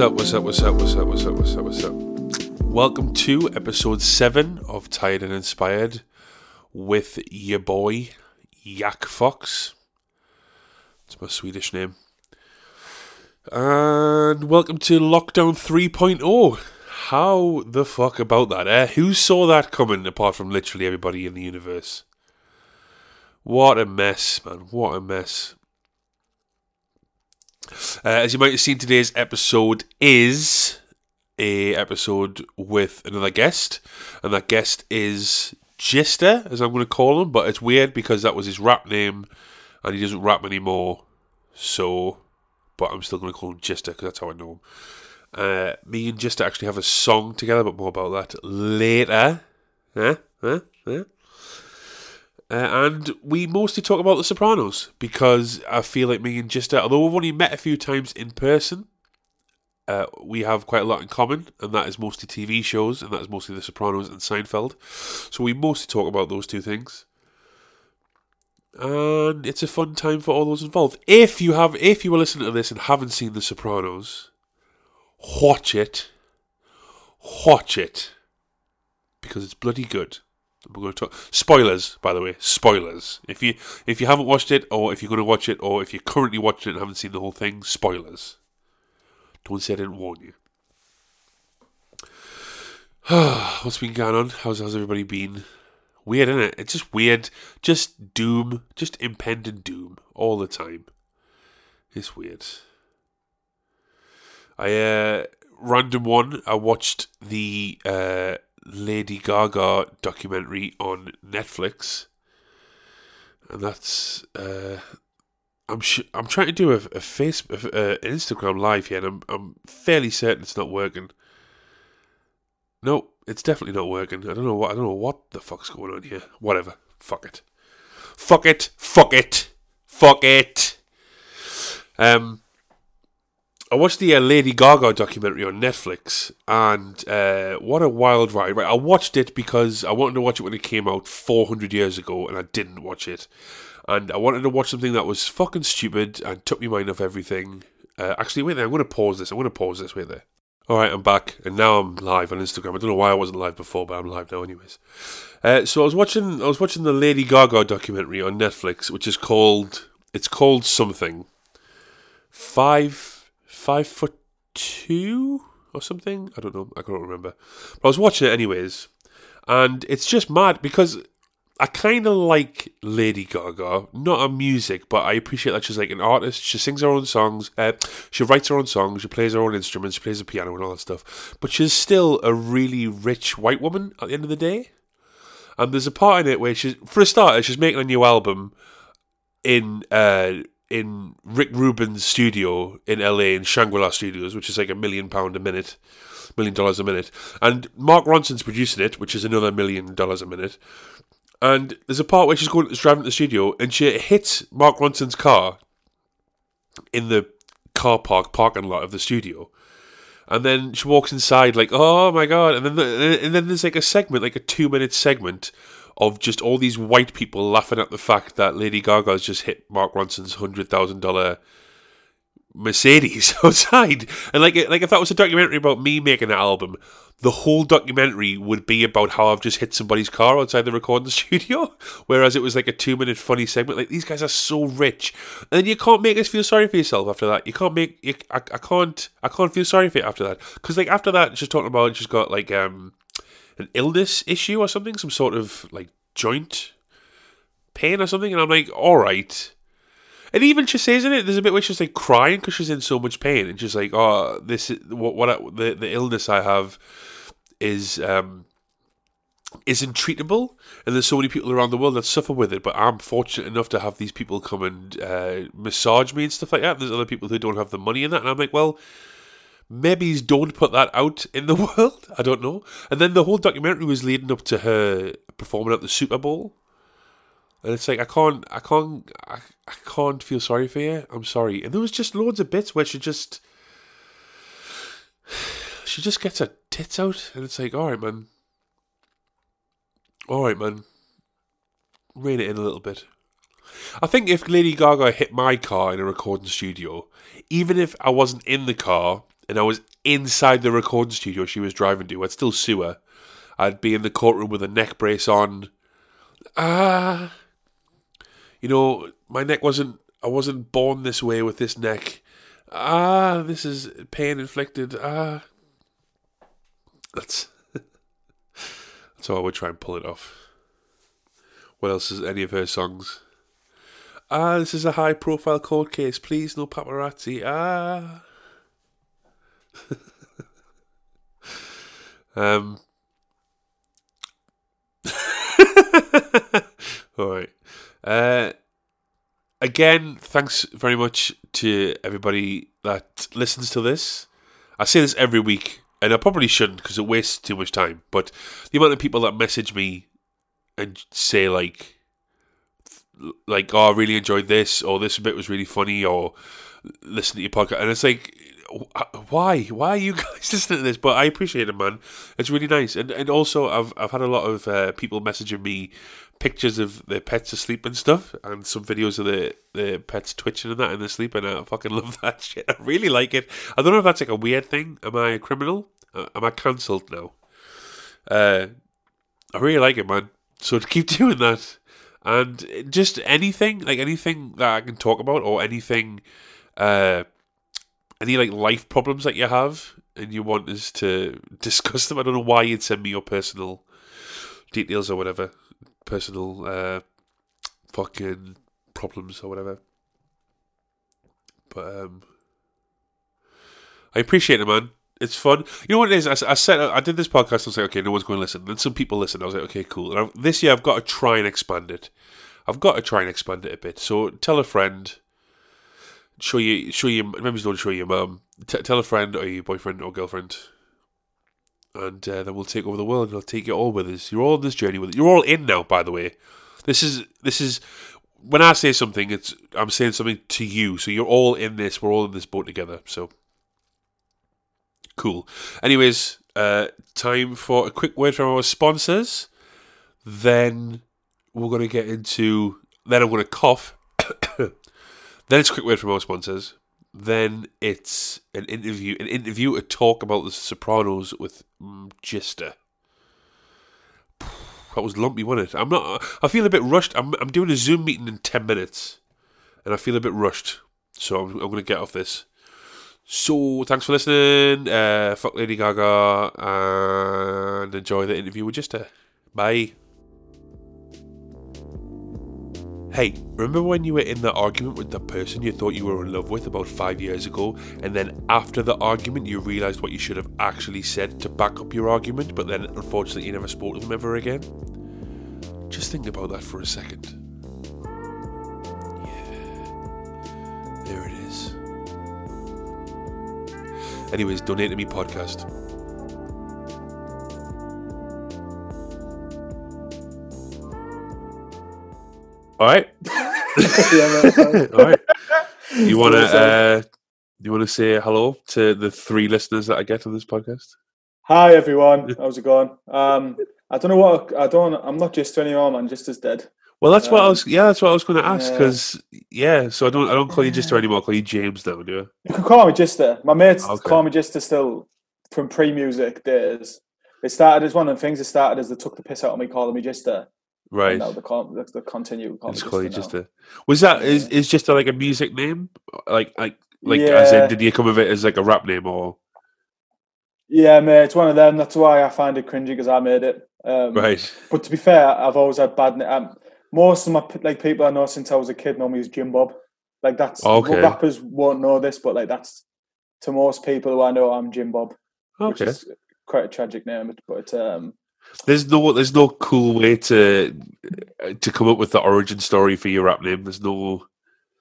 What's up, what's up, what's up, what's up, what's up, what's up, what's up? Welcome to episode 7 of Tired and Inspired with your boy, Yak Fox. It's my Swedish name. And welcome to Lockdown 3.0. How the fuck about that, eh? Who saw that coming apart from literally everybody in the universe? What a mess, man. What a mess. Uh, as you might have seen, today's episode is a episode with another guest, and that guest is Gister, as I'm going to call him. But it's weird because that was his rap name, and he doesn't rap anymore. So, but I'm still going to call him Gister because that's how I know him. Uh, me and Gister actually have a song together, but more about that later. Huh? Huh? Huh? Uh, and we mostly talk about The Sopranos because I feel like me and Gister, although we've only met a few times in person, uh, we have quite a lot in common, and that is mostly TV shows, and that is mostly The Sopranos and Seinfeld. So we mostly talk about those two things, and it's a fun time for all those involved. If you have, if you are listening to this and haven't seen The Sopranos, watch it, watch it, because it's bloody good. We're going to talk spoilers, by the way. Spoilers. If you if you haven't watched it, or if you're going to watch it, or if you're currently watching it and haven't seen the whole thing, spoilers. Don't say I didn't warn you. What's been going on? How's how's everybody been? Weird, isn't it? It's just weird. Just doom. Just impending doom all the time. It's weird. I uh random one. I watched the uh Lady Gaga documentary on Netflix, and that's uh, I'm sh- I'm trying to do a, a face uh, an Instagram live here, and I'm I'm fairly certain it's not working. No, it's definitely not working. I don't know what I don't know what the fuck's going on here. Whatever. Fuck it. Fuck it. Fuck it. Fuck it. Um. I watched the uh, Lady Gaga documentary on Netflix, and uh, what a wild ride! Right, I watched it because I wanted to watch it when it came out 400 years ago, and I didn't watch it. And I wanted to watch something that was fucking stupid and took me mind off everything. Uh, actually, wait there. I'm going to pause this. I'm going to pause this. Wait there. All right, I'm back, and now I'm live on Instagram. I don't know why I wasn't live before, but I'm live now, anyways. Uh, so I was watching. I was watching the Lady Gaga documentary on Netflix, which is called. It's called something. Five five foot two or something. I don't know. I can't remember. But I was watching it anyways, and it's just mad because I kind of like Lady Gaga, not her music, but I appreciate that she's like an artist. She sings her own songs, uh, she writes her own songs, she plays her own instruments, she plays the piano and all that stuff. But she's still a really rich white woman at the end of the day. And there's a part in it where she's, for a starter, she's making a new album in uh, in Rick Rubin's studio in LA in Shangri La Studios, which is like a million pound a minute, million dollars a minute. And Mark Ronson's producing it, which is another million dollars a minute. And there's a part where she's going, she's driving to the studio, and she hits Mark Ronson's car in the car park parking lot of the studio. And then she walks inside like, oh my god! And then the, and then there's like a segment, like a two minute segment of just all these white people laughing at the fact that Lady Gaga's just hit Mark Ronson's hundred thousand dollar Mercedes outside. And like like if that was a documentary about me making an album, the whole documentary would be about how I've just hit somebody's car outside the recording studio. Whereas it was like a two minute funny segment. Like these guys are so rich, and you can't make us feel sorry for yourself after that. You can't make you, I, I can't I can't feel sorry for you after that because like after that, she's talking about she's got like um an illness issue or something, some sort of like joint pain or something, and I'm like, all right. And even she says in it, there's a bit where she's like crying because she's in so much pain, and she's like, "Oh, this is what what I, the the illness I have is um isn't treatable, and there's so many people around the world that suffer with it. But I'm fortunate enough to have these people come and uh, massage me and stuff like that. There's other people who don't have the money in that, and I'm like, well, maybe don't put that out in the world. I don't know. And then the whole documentary was leading up to her performing at the Super Bowl. And it's like I can't, I can't, I, I can't feel sorry for you. I'm sorry. And there was just loads of bits where she just, she just gets her tits out, and it's like, all right, man, all right, man, rein it in a little bit. I think if Lady Gaga hit my car in a recording studio, even if I wasn't in the car and I was inside the recording studio she was driving to. I'd still sue her. I'd be in the courtroom with a neck brace on. Ah, you know, my neck wasn't. I wasn't born this way with this neck. Ah, this is pain inflicted. Ah, that's that's how I would try and pull it off. What else is any of her songs? Ah, this is a high profile court case. Please, no paparazzi. Ah. um. All right. Uh, again, thanks very much to everybody that listens to this. I say this every week, and I probably shouldn't because it wastes too much time. But the amount of people that message me and say like, like, oh, I really enjoyed this, or this bit was really funny, or listen to your podcast, and it's like, why, why are you guys listening to this? But I appreciate it, man. It's really nice, and and also I've I've had a lot of uh, people messaging me pictures of their pets asleep and stuff, and some videos of the the pets twitching and that in their sleep, and I fucking love that shit. I really like it. I don't know if that's like a weird thing. Am I a criminal? Uh, am I cancelled now? Uh, I really like it, man. So to keep doing that, and just anything like anything that I can talk about, or anything, uh, any like life problems that you have, and you want us to discuss them. I don't know why you'd send me your personal details or whatever, personal uh, fucking problems or whatever. But um, I appreciate it, man. It's fun. You know what it is? I, I said I did this podcast. I was like, okay, no one's going to listen. Then some people listen. I was like, okay, cool. And I've, this year, I've got to try and expand it. I've got to try and expand it a bit. So tell a friend. Show you, show you. Maybe don't show your mum. T- tell a friend or your boyfriend or girlfriend, and uh, then we'll take over the world. and We'll take it all with us. You're all on this journey with it. You're all in now. By the way, this is this is when I say something. It's I'm saying something to you. So you're all in this. We're all in this boat together. So cool. Anyways, uh, time for a quick word from our sponsors. Then we're to get into. Then I'm to cough. then it's a quick word from our sponsors. Then it's an interview, an interview, a talk about the Sopranos with Gister. That was lumpy, wasn't it? I'm not. I feel a bit rushed. I'm. I'm doing a Zoom meeting in ten minutes, and I feel a bit rushed. So I'm, I'm going to get off this. So thanks for listening. Uh, fuck Lady Gaga and enjoy the interview with Gister. Bye. Mm. Hey, remember when you were in the argument with the person you thought you were in love with about five years ago, and then after the argument you realised what you should have actually said to back up your argument, but then unfortunately you never spoke to them ever again? Just think about that for a second. There it is. Anyways, donate to me podcast. All right. yeah, mate. All right. You want to uh, you want to say hello to the three listeners that I get on this podcast? Hi everyone, how's it going? Um, I don't know what I don't. I'm not just anymore, man. Just as dead. Well, that's what I Um, was. Yeah, that's what I was going to ask. Because yeah, so I don't. I don't call you Gister anymore. I call you James now. Do you? You can call me Gister. My mates Okay. call me Gister still from pre-music days. It started as one of the things. It started as they took the piss out of me calling me Gister. Right. And now they call they, they continue calling Just me call you Gister now. Gister. Was that is is Gister like a music name? Like like like as Yeah. in, did you come of it as like a rap name or Yeah, mate. It's one of them. That's why I find it cringy because I made it. Um, right? But to be fair, I've always had bad. Um, most of my like people I know since I was a kid know me as Jim Bob. Like that's Okay. rappers won't know this, but like that's to most people who I know, I'm Jim Bob, which Okay. is quite a tragic name. But um, There's no there's no cool way to to come up with the origin story for your rap name. There's no.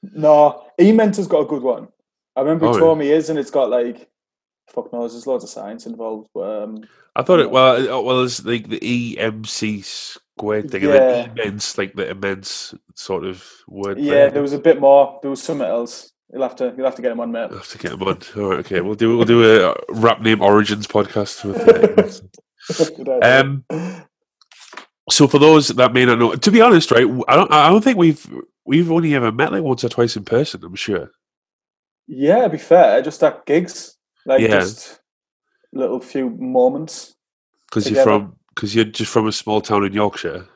no, E Mentor's got a good one. I remember Oh, he told me his, and it's got like fuck knows. There's loads of science involved. But, um, I thought it well. uh, Well, it's like the EMC squared thing, and Yeah. then immense, like the immense sort of word. yeah, there was a bit more. There was something else. You'll have to you'll have to get him on, mate. I have to get him on. All right, okay, we'll do we'll do a rap name origins podcast with. Uh. um, so for those that may not know, to be honest, right, I don't I don't think we've we've only ever met like once or twice in person. I'm sure. yeah, be fair, just at gigs. like Yeah. just little few moments. because you're from because you're just from a small town in Yorkshire.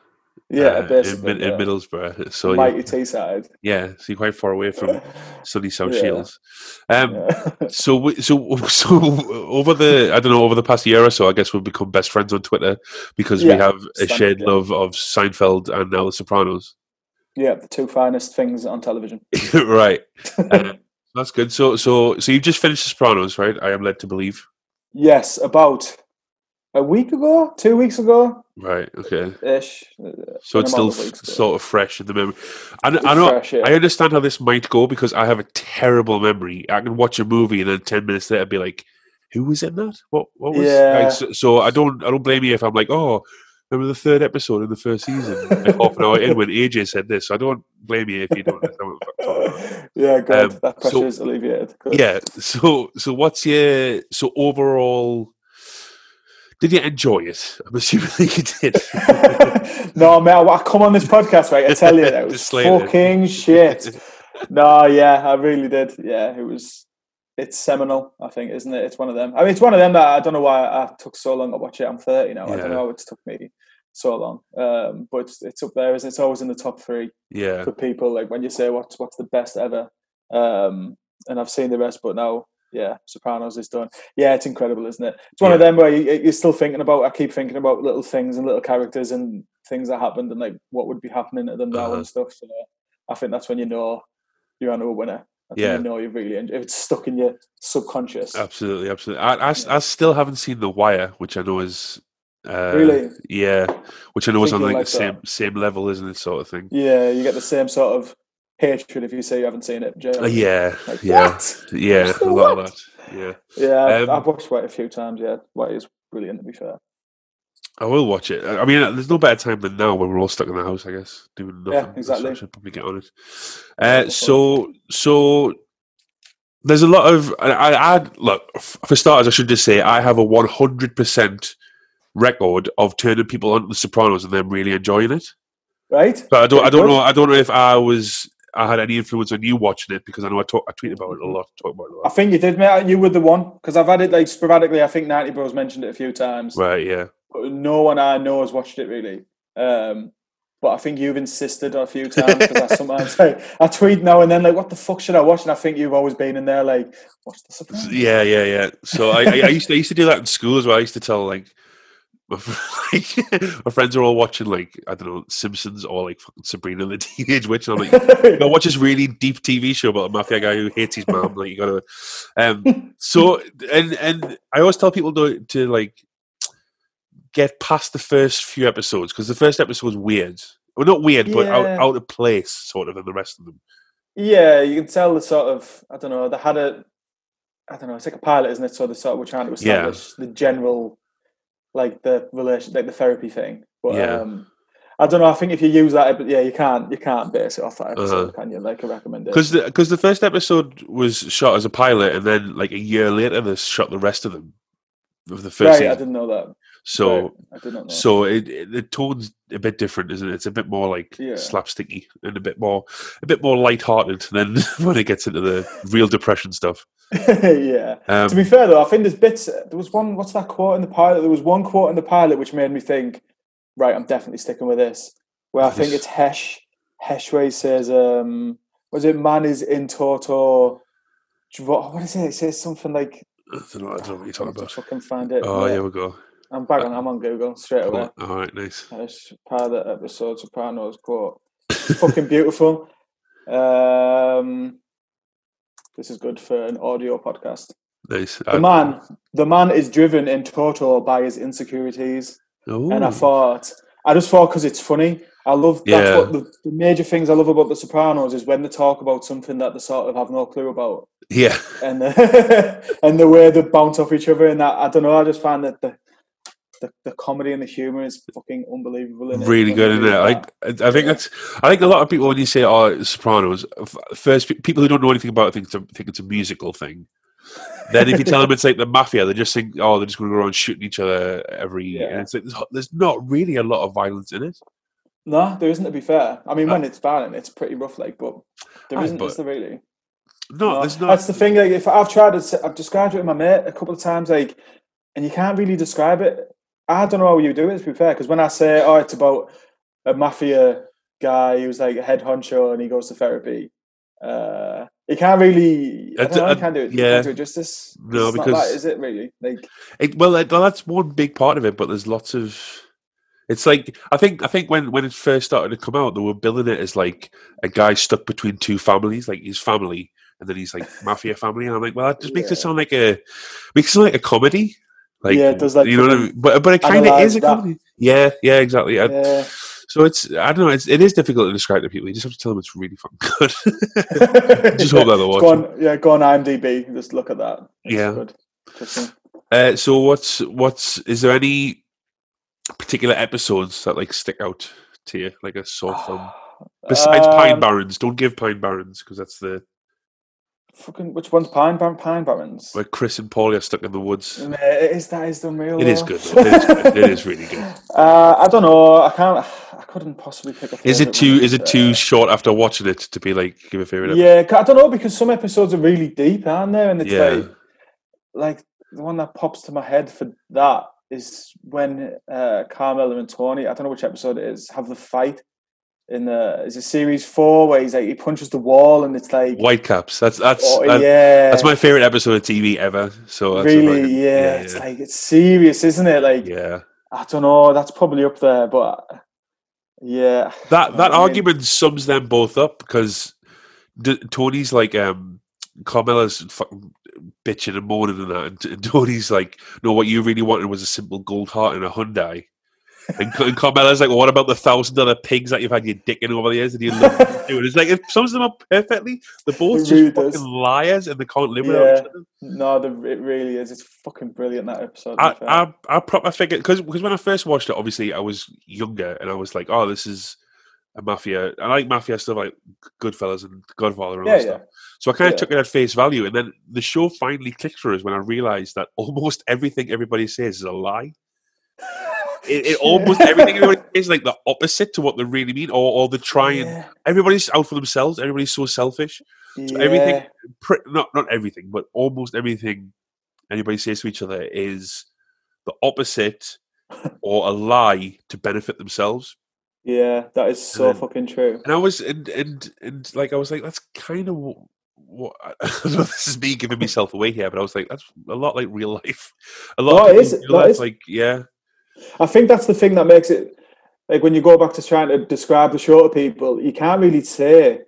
Yeah, uh, in, basically. In yeah. Middlesbrough. So Mighty Teesside. yeah, so you're quite far away from sunny South Yeah. Shields. Um, Yeah. So, we- so, so over the I don't know over the past year or so, I guess we've become best friends on Twitter because we have a shared yeah. love of Seinfeld and now The Sopranos. yeah, the two finest things on television. right, Uh, that's good. So, so, so you've just finished The Sopranos, right? I am led to believe. yes, about a week ago, two weeks ago Right. Okay. ish. So it's still of f- weeks ago. sort of fresh in the memory. I, It's I know. fresh, yeah. I understand how this might go because I have a terrible memory. I can watch a movie and then ten minutes later I'd be like, "Who was in that? What? What was?" Yeah. Like, so, so I don't. I don't blame you if I'm like, "Oh, remember the third episode in the first season, like half an hour in when AJ said this." I don't blame you if you don't. understand what I'm talking about. yeah, good. Um, that so- pressure is alleviated. Good. Yeah. So, so what's your so overall? Did you enjoy it? I'm assuming that you did. no, man, I come on this podcast, right? I tell you, that was fucking shit. No, yeah, I really did. Yeah, it was. It's seminal, I think, isn't it? It's one of them. I mean, it's one of them that I don't know why I took so long to watch it. I'm 30 now. I don't know how it's took me so long. Um, but it's, it's up there, isn't it? It's always in the top three yeah. for people. Like when you say what's what's the best ever, um, and I've seen the rest, but now, yeah, Sopranos is done. Yeah, it's incredible, isn't it? It's one of them where you, you're still thinking about. I keep thinking about little things and little characters and things that happened and like what would be happening to them now Uh-huh. and stuff. So I think that's when you know you're on a winner. That's Yeah. you know you're really enjoy. If it's stuck in your subconscious. Absolutely, absolutely. I, I, s- I still haven't seen The Wire, which I know is uh, Really? yeah, which I know is on you'll like the like same same level, isn't it? Sort of thing. Yeah, you get the same sort of hatred if you say you haven't seen it. Uh, yeah, Like, yeah, what? yeah. A lot of that. Yeah, Yeah, I've, Um, I've watched White a few times. Yeah, White is brilliant. To be fair. I will watch it. I mean, there's no better time than now when we're all stuck in the house. I guess doing nothing. Yeah, So I exactly. should probably get on it. Uh, so, so there's a lot of. I, I, look for starters. I should just say I have a 100 percent record of turning people on to The Sopranos and them really enjoying it. Right? But I don't. I don't good. know. I don't know if I was. I had any influence on you watching it because I know I talk. I tweet about it a lot. Talk about it a I lot. think you did, mate. You were the one because I've had it like sporadically. I think Ninety Bros mentioned it a few times. Right. Yeah. But no one I know has watched it really. Um, but I think you've insisted a few times because I sometimes like, I tweet now and then like, "What the fuck should I watch?" And I think you've always been in there like, "What's the surprise?" Yeah. Yeah. Yeah. So I, I, I used to. I used to do that in school as well. I used to tell like. My, like, my friends are all watching like I don't know Simpsons or like fucking Sabrina the Teenage Witch, and I'm like, you know, watch this really deep TV show about a mafia guy who hates his mom. Like you gotta. Um. So and and I always tell people to to like get past the first few episodes because the first episode episode's weird. Well, not weird, but out, Yeah. out of place, sort of, in the rest of them. yeah, you can tell the sort of I don't know. They had a I don't know. It's like a pilot, isn't it? So they sort of were trying to Yeah. establish the general, like the relation, like the therapy thing. But Yeah. um, I don't know. I think if you use that, yeah, you can't you can't base it off that episode, Uh-huh. can you? Like a recommendation. Because the, 'cause the first episode was shot as a pilot, and then like a year later, they shot the rest of them of the first right, I didn't know that. So. Right, I did not know. So it, it the tone's a bit different, isn't it? It's a bit more like Yeah. slapsticky and a bit more a bit more light-hearted than when it gets into the real depression stuff. yeah. Um, to be fair though, I think there's bits. There was one. What's that quote in the pilot? There was one quote in the pilot which made me think, right, I'm definitely sticking with this. Where I think it's Hesh. Heshway says, um, "Was it man is in toto?" dro- What is it? It says something like. I don't know, I don't know what you're talking about. fucking find it. Oh, Yeah. here we go. I'm back on. I'm on Google straight away. All right, nice. Hesh pilot episode Sopranos quote. fucking beautiful. Um, this is good for an audio podcast. Nice. The man, the man is driven in total by his insecurities, and I thought, I just thought because it's funny. I love that's Yeah. what the, the major things I love about The Sopranos is when they talk about something that they sort of have no clue about, yeah, and the, and the way they bounce off each other, and that I don't know. I just find that the the, the comedy and the humor is fucking unbelievable. In it. really When good, isn't it? Like, I I think that's. I think a lot of people when you say "Oh, Sopranos," first people who don't know anything about it think it's a, think it's a musical thing. Then if you tell them it's like the mafia, they just think, "Oh, they're just going to go around shooting each other every." Yeah. And it's like there's, there's not really a lot of violence in it. No, there isn't. To be fair, I mean, Uh, when it's violent, it's pretty rough. Like, but there isn't. but- is there really? No, there's not. That's the thing. Like, if I've tried to, I've described it with my mate a couple of times, like, and you can't really describe it. I don't know how you do it. To be fair, because when I say, "Oh, it's about a mafia guy who's like a head honcho and he goes to therapy," uh, you can't really. I, I don't know, d- can't do it. yeah. can't do it justice. No, It's because- that, is it really? Like, It, well, that- that's one big part of it, but there's lots of. It's like I think I think when when it first started to come out, they were billing it as like a guy stuck between two families, like his family, and then he's like mafia family, and I'm like, well, that just makes it sound like a makes it sound like a comedy. Like, Yeah, it does, that. you know, what I mean? but but it kind of is a that. comedy. Yeah, yeah, exactly. I- yeah. So it's I don't know, it's it is difficult to describe to people. You just have to tell them it's really fucking good. Just hope that watch Go on, yeah, go on IMDb. Just look at that. It's Yeah. good. Uh, so what's what's is there any particular episodes that like stick out to you, like a sore thumb? Besides Pine Um, Barrens, don't give Pine Barrens because that's the Fucking which one's Pine Bar- Pine Barrens? where Chris and Paulie are stuck in the woods. Mate, it is that is unreal. It is good. Though. It is good. It is really good. Uh, I don't know. I can't. I couldn't possibly pick a. Is it too? Is it Uh, too short after watching it to be like give a favorite? Yeah, I don't know because some episodes are really deep, aren't they? And it's Yeah. like, like the one that pops to my head for that is when uh, Carmela and Tony. I don't know which episode it is. Have the fight in the is it series four where he's like he punches the wall and it's like Whitecaps. That's that's oh, yeah, that's my favorite episode of TV ever. So that's really fucking- yeah, It's like it's serious, isn't it? Like yeah. I don't know. That's probably up there, but yeah, That that I mean? argument sums them both up because D- Tony's like um Carmela's fucking bitching and moaning and that, and, and Tony's like, no, what you really wanted was a simple gold heart and a Hyundai. And, and Carmela's like, well, what about the thousand other pigs that you've had your dick in over the years and you love to do? It's like it sums them up perfectly. They're both just fucking liars and they can't live without each other. no, the, it really is. It's fucking brilliant that episode. I. I I proper figured because because when I first watched it, obviously I was younger and I was like, oh, this is a mafia. I like mafia stuff like Goodfellas and Godfather and all yeah, that yeah. stuff. So I kind of Yeah. took it at face value, and then the show finally clicked for us when I realized that almost everything everybody says is a lie. It, it almost everything everybody is like the opposite to what they really mean, or or they try and yeah, everybody's out for themselves. Everybody's so selfish. yeah. everything- not not everything, but almost everything anybody says to each other is the opposite or a lie to benefit themselves. Yeah, that is so then- fucking true. And I was and and and like I was like, that's kind of what. what I don't know if this is me giving myself away here, but I was like, that's a lot like real life. A lot No, of it is, in real that life, is. like yeah, I think that's the thing that makes it like when you go back to trying to describe the show to people, you can't really say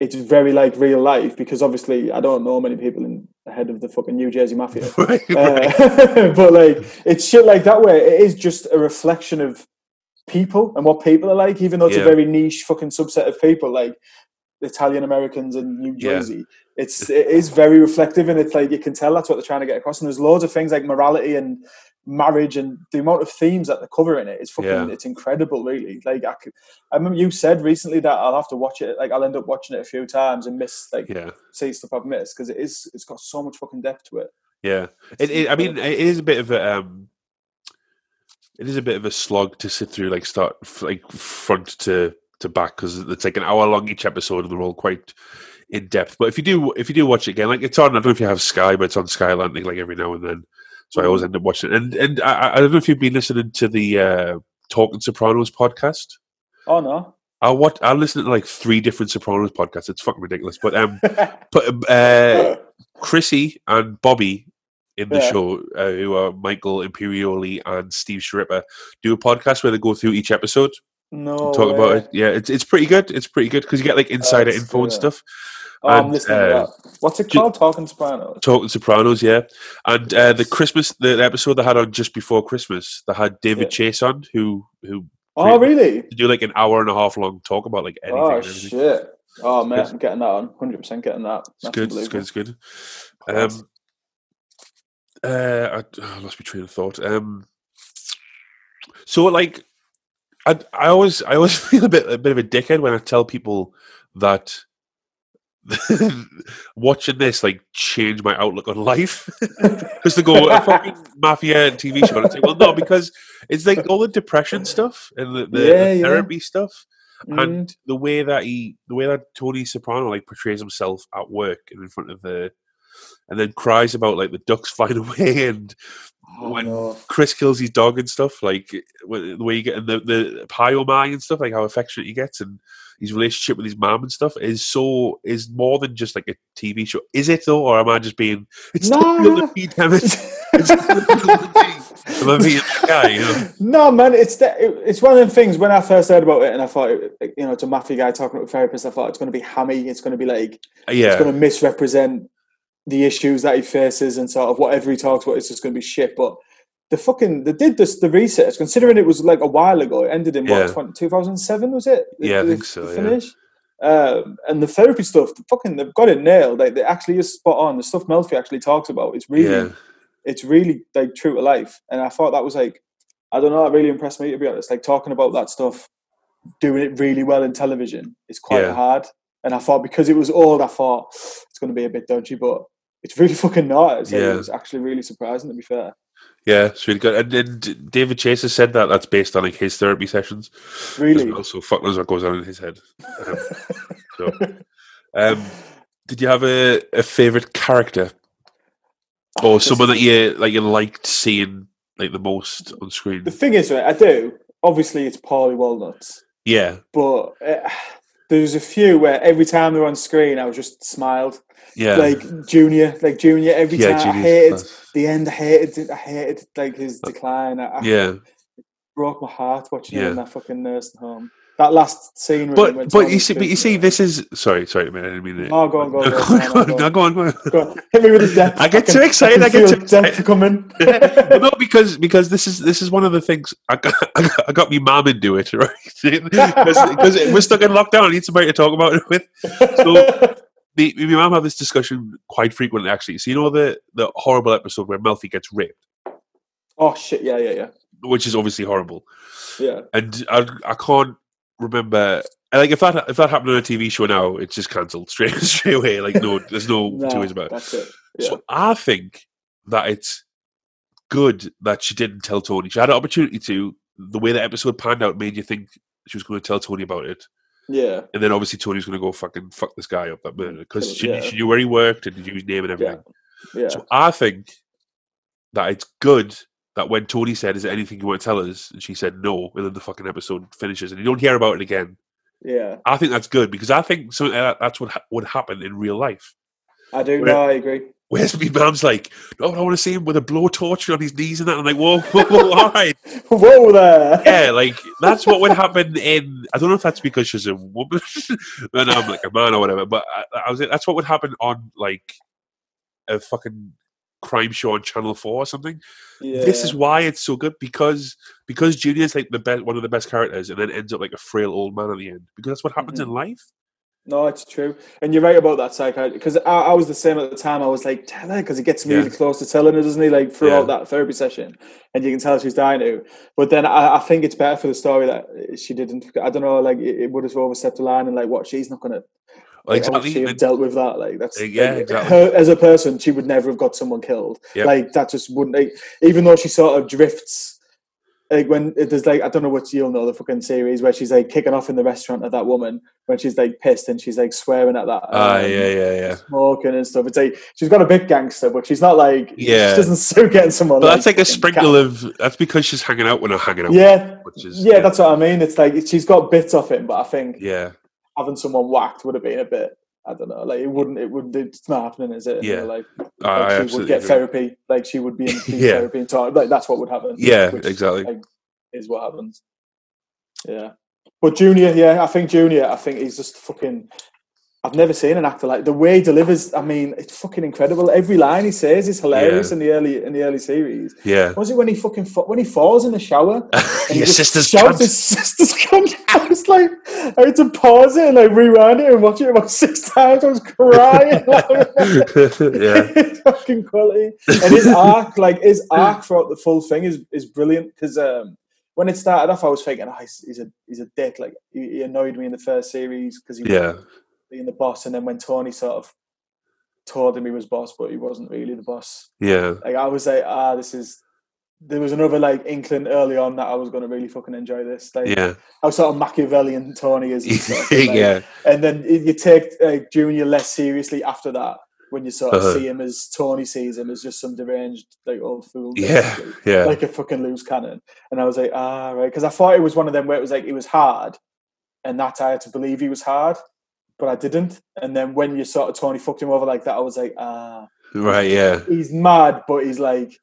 it's very like real life because obviously I don't know many people in the head of the fucking New Jersey Mafia. right, right. Uh, but like it's shit like that where it is just a reflection of people and what people are like, even though it's Yeah. a very niche fucking subset of people like Italian Americans in New Yeah. Jersey. It's it is very reflective and it's like you can tell that's what they're trying to get across. And there's loads of things like morality and marriage and the amount of themes that they're covering it. It's fucking Yeah. it's incredible, really. Like I, could, I remember you said recently that I'll have to watch it. Like I'll end up watching it a few times and miss like yeah, see stuff I've missed because it is it's got so much fucking depth to it. yeah. It, it, I mean, it is a bit of a um, it is a bit of a slog to sit through, like start like front to to back because it's like an hour long each episode, and they're all quite in depth. But if you do if you do watch it again, like it's on, I don't know if you have Sky, but it's on Sky Atlantic like every now and then. So I always end up watching it. And and I, I don't know if you've been listening to the uh, Talking Sopranos podcast. Oh no. I watch. I listen to like three different Sopranos podcasts. It's fucking ridiculous. But um, but uh, Chrissy and Bobby in the Yeah. show, uh, who are Michael Imperioli and Steve Schirripa, do a podcast where they go through each episode, no. talk about it. Yeah, it's it's pretty good. It's pretty good because you get like insider That's info and stuff. Oh, I'm listening uh. What's it ju- called? Talking Sopranos. Talking Sopranos, yeah, and uh, the Christmas the episode they had on just before Christmas, they had David Yeah. Chase on, who who Oh, really? do like an hour and a half long talk about like anything. Oh and shit. Oh man, I'm getting that on. Hundred percent getting that. It's That's good. It's good. It's good. Um, uh, I, oh, I lost my train of thought. Um, so like, I I always I always feel a bit a bit of a dickhead when I tell people that watching this like changed my outlook on life because they go a fucking mafia and TV show. And say, well, no, because it's like all the depression stuff and the, the, Yeah, the yeah. therapy stuff. Mm. and the way that he, the way that Tony Soprano like portrays himself at work and in front of the, and then cries about like the ducks flying away and Oh, when no. Chris kills his dog and stuff, like the way you get the the Pio Mai and stuff, like how affectionate he gets and his relationship with his mom and stuff is so is more than just like a TV show. Is it though, or am I just being? It's difficult to feed him. It's, it's difficult to be. Am I being that guy? You know? No, man, it's the, it, it's one of the things. When I first heard about it, and I thought, it, you know, it's a mafia guy talking to a therapist. I thought it's going to be hammy. It's going to be like uh, yeah, it's going to misrepresent the issues that he faces and sort of whatever he talks about. It's just going to be shit. But the fucking they did this the research. Considering it was like a while ago, it ended in Yeah. what two thousand seven was it? The- Yeah, I think so, the yeah. Finish. Um, and the therapy stuff, the fucking, they've got it nailed. Like, they actually is spot on. The stuff Melfi actually talks about, it's really yeah, it's really like true to life. And I thought that was like, I don't know, that really impressed me to be honest. Like talking about that stuff, doing it really well in television is quite Yeah. hard. And I thought because it was old, I thought it's going to be a bit dodgy, but it's really fucking not. It's, like, Yeah. It was actually really surprising to be fair. Yeah. It's really good. And, and David Chase has said that that's based on like his therapy sessions. Really. well, so fuck knows what goes on in his head. Um, so, um, did you have a, a favorite character or This- someone that you like you liked seeing like the most on screen? The thing is, right, I do. Obviously, it's Paulie Walnuts, Yeah, but uh, there's a few where every time they're on screen, I was just smiled. yeah, Like Junior, like Junior, every yeah. time I hated class. the end. I hated, I hated like his uh, decline. I, I Yeah, broke my heart watching him Yeah. in that fucking nursing home. That last scene, but but Tony you see, but you see, this is sorry, sorry, man. I didn't mean it. Oh, go on, go on, go go on, on, go on, no, go on, go on. Go on, hit me with the depth. I get can- too excited, I can get too depth coming. Well, no, because because this is this is one of the things I got I got, I got me mom into it, right? Because we're stuck in lockdown. I need somebody to talk about it with. So me, me my mom have this discussion quite frequently, actually. So you know the the horrible episode where Melfi gets raped, oh shit! Yeah, yeah, yeah, which is obviously horrible, yeah. and I I can't remember. Like if that if that happened on a TV show now, it's just cancelled straight straight away. Like no, there's no, No, two ways about it. it. Yeah. So I think that it's good that she didn't tell Tony. She had an opportunity to. The way the episode panned out made you think she was going to tell Tony about it, yeah, and then obviously Tony's going to go fucking fuck this guy up that murder because she, yeah. she knew where he worked and knew his name and yeah, everything. yeah. So I think that it's good that when Tony said, "Is there anything you want to tell us?" and she said no, and then the fucking episode finishes and you don't hear about it again. yeah. I think that's good because I think something uh, like that's what ha- would happen in real life. I do. Where- No, I agree. Whereas me mum's like, no, I want to see him with a blowtorch on his knees and that. I'm like, whoa, whoa, whoa all right. Whoa there. Yeah, like, that's what would happen in, I don't know if that's because she's a woman and I'm like a man or whatever, but I, I was that's what would happen on, like, a fucking crime show on Channel 4 or something. Yeah. This is why it's so good because because Junior's like the best, one of the best characters and then ends up like a frail old man at the end because that's what happens Mm-hmm. in life. No, it's true, and you're right about that psycho. Because I, I was the same at the time. I was like, tell her, because he gets really Yeah. close to telling her, doesn't he? Like throughout Yeah. that therapy session, and you can tell she's dying to. But then I, I think it's better for the story that she didn't. I don't know, like it, it would have overstepped the line, and like what she's not gonna. Like, exactly. she have dealt with that? Like that's Uh, yeah, like, exactly. Her, as a person, she would never have got someone killed. Yep. Like that just wouldn't. Like, even though she sort of drifts. Like when there's like I don't know what you'll know the fucking series where she's like kicking off in the restaurant at that woman when she's like pissed and she's like swearing at that Ah, um, yeah, yeah, yeah. smoking and stuff. It's like she's got a bit gangster, but she's not like Yeah. She doesn't suit getting someone. But that's like a sprinkle cat. of. That's because she's hanging out when I'm hanging out. Yeah, which is yeah, that's what I mean. It's like she's got bits of him, but I think yeah, having someone whacked would have been a bit. I don't know. Like it wouldn't. It would. It's not happening, is it? Yeah. life? I Like, she would get agree. therapy. Like she would be in Yeah. therapy and talk. Like that's what would happen. Yeah, which, exactly. like, is what happens. Yeah, but Junior, yeah, I think Junior. I think he's just fucking. I've never seen an actor like the way he delivers. I mean, it's fucking incredible. Every line he says is hilarious Yeah. in the early in the early series. Yeah, Was it when he fucking fa- when he falls in the shower? and your sister's shouts cunt. his sister's cunt. I was like, I had to pause it and like rewind it and watch it about six times. I was crying. yeah, fucking quality. And his arc, like his arc throughout the full thing, is is brilliant. Because um, when it started off, I was thinking, oh, he's, he's a he's a dick. Like he, annoyed me in the first series because he yeah, being the boss, and then when Tony sort of told him he was boss, but he wasn't really the boss. yeah, Like I was like, ah, this is there was another like inkling early on that I was going to really fucking enjoy this. Like Yeah, how sort of Machiavellian Tony is. And, sort of thing, like- yeah, and then you take uh, Junior less seriously after that when you sort of Uh-huh. see him as Tony sees him as just some deranged like old fool. yeah, basically. yeah, like a fucking loose cannon. And I was like, ah, right. Because I thought it was one of them where it was like, it was hard. And that I had to believe he was hard, but I didn't. And then when you sort of Tony fucked him over like that, I was like, ah, right, yeah, he's mad, but he's like,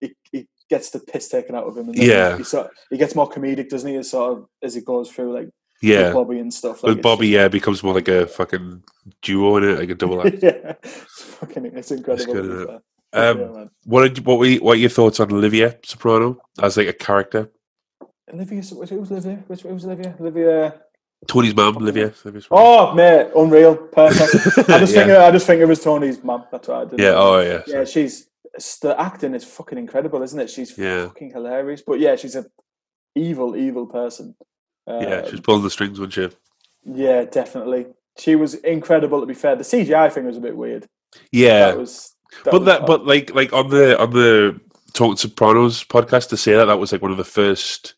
he, he gets the piss taken out of him. And then Yeah. He, sort he gets more comedic, doesn't he? As sort of, as it goes through, like, yeah. Bobby and stuff. Like, it's Bobby, yeah, becomes more like a fucking duo in it, like a double act. yeah. It's fucking, it's incredible. good, be isn't fair. Um, Yeah. What did you, what were you, what are your thoughts on Olivia Soprano as like a character? Olivia, who was Olivia? Which was Olivia? Olivia. Tony's mum, Olivia. Olivia Soprano. Oh, mate, unreal, perfect. I just Yeah. think I just think it was Tony's mum. That's what I did. yeah. Oh, yeah. yeah. She's the acting is fucking incredible, isn't it? She's Yeah. fucking hilarious. But yeah, she's a evil, evil person. Uh, Yeah, she's pulling the strings, wasn't she? yeah, definitely. She was incredible. To be fair, the CGI thing was a bit weird. Yeah, that was. That but was that, odd. but like, like on the on the Talking Sopranos podcast to say that that was like one of the first